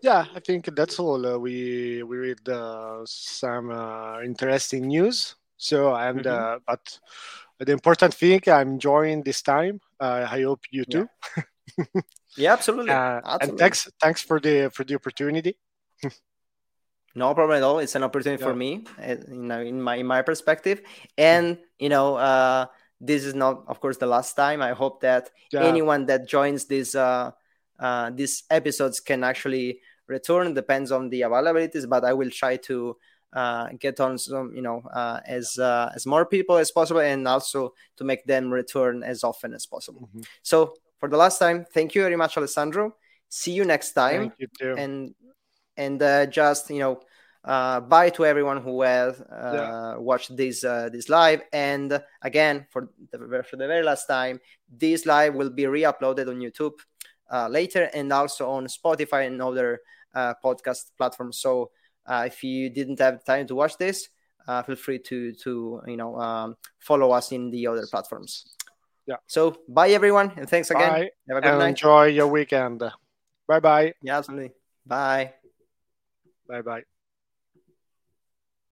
Yeah, I think that's all. Uh, we we read uh, some uh, interesting news. So and mm-hmm. but the important thing i'm enjoying this time uh, i hope you too yeah, yeah absolutely. Uh, absolutely. and thanks thanks for the for the opportunity no problem at all it's an opportunity yeah. for me uh, you know in my in my perspective and you know uh this is not of course the last time i hope that yeah. anyone that joins this uh uh these episodes can actually return depends on the availabilities but i will try to uh, get on some, you know, uh, as uh, as more people as possible, and also to make them return as often as possible. Mm-hmm. So for the last time, thank you very much, Alessandro. See you next time. You too. And and uh, just you know, uh, bye to everyone who has uh, yeah. watched this uh, this live. And again, for the, for the very last time, this live will be re-uploaded on YouTube uh, later, and also on Spotify and other uh, podcast platforms. So if you didn't have time to watch this, uh, feel free to to you know um, follow us in the other platforms. Yeah. So bye everyone, and thanks again. Bye. Have a good and night. Enjoy your weekend. Bye bye. Yeah, absolutely. Bye. Bye bye.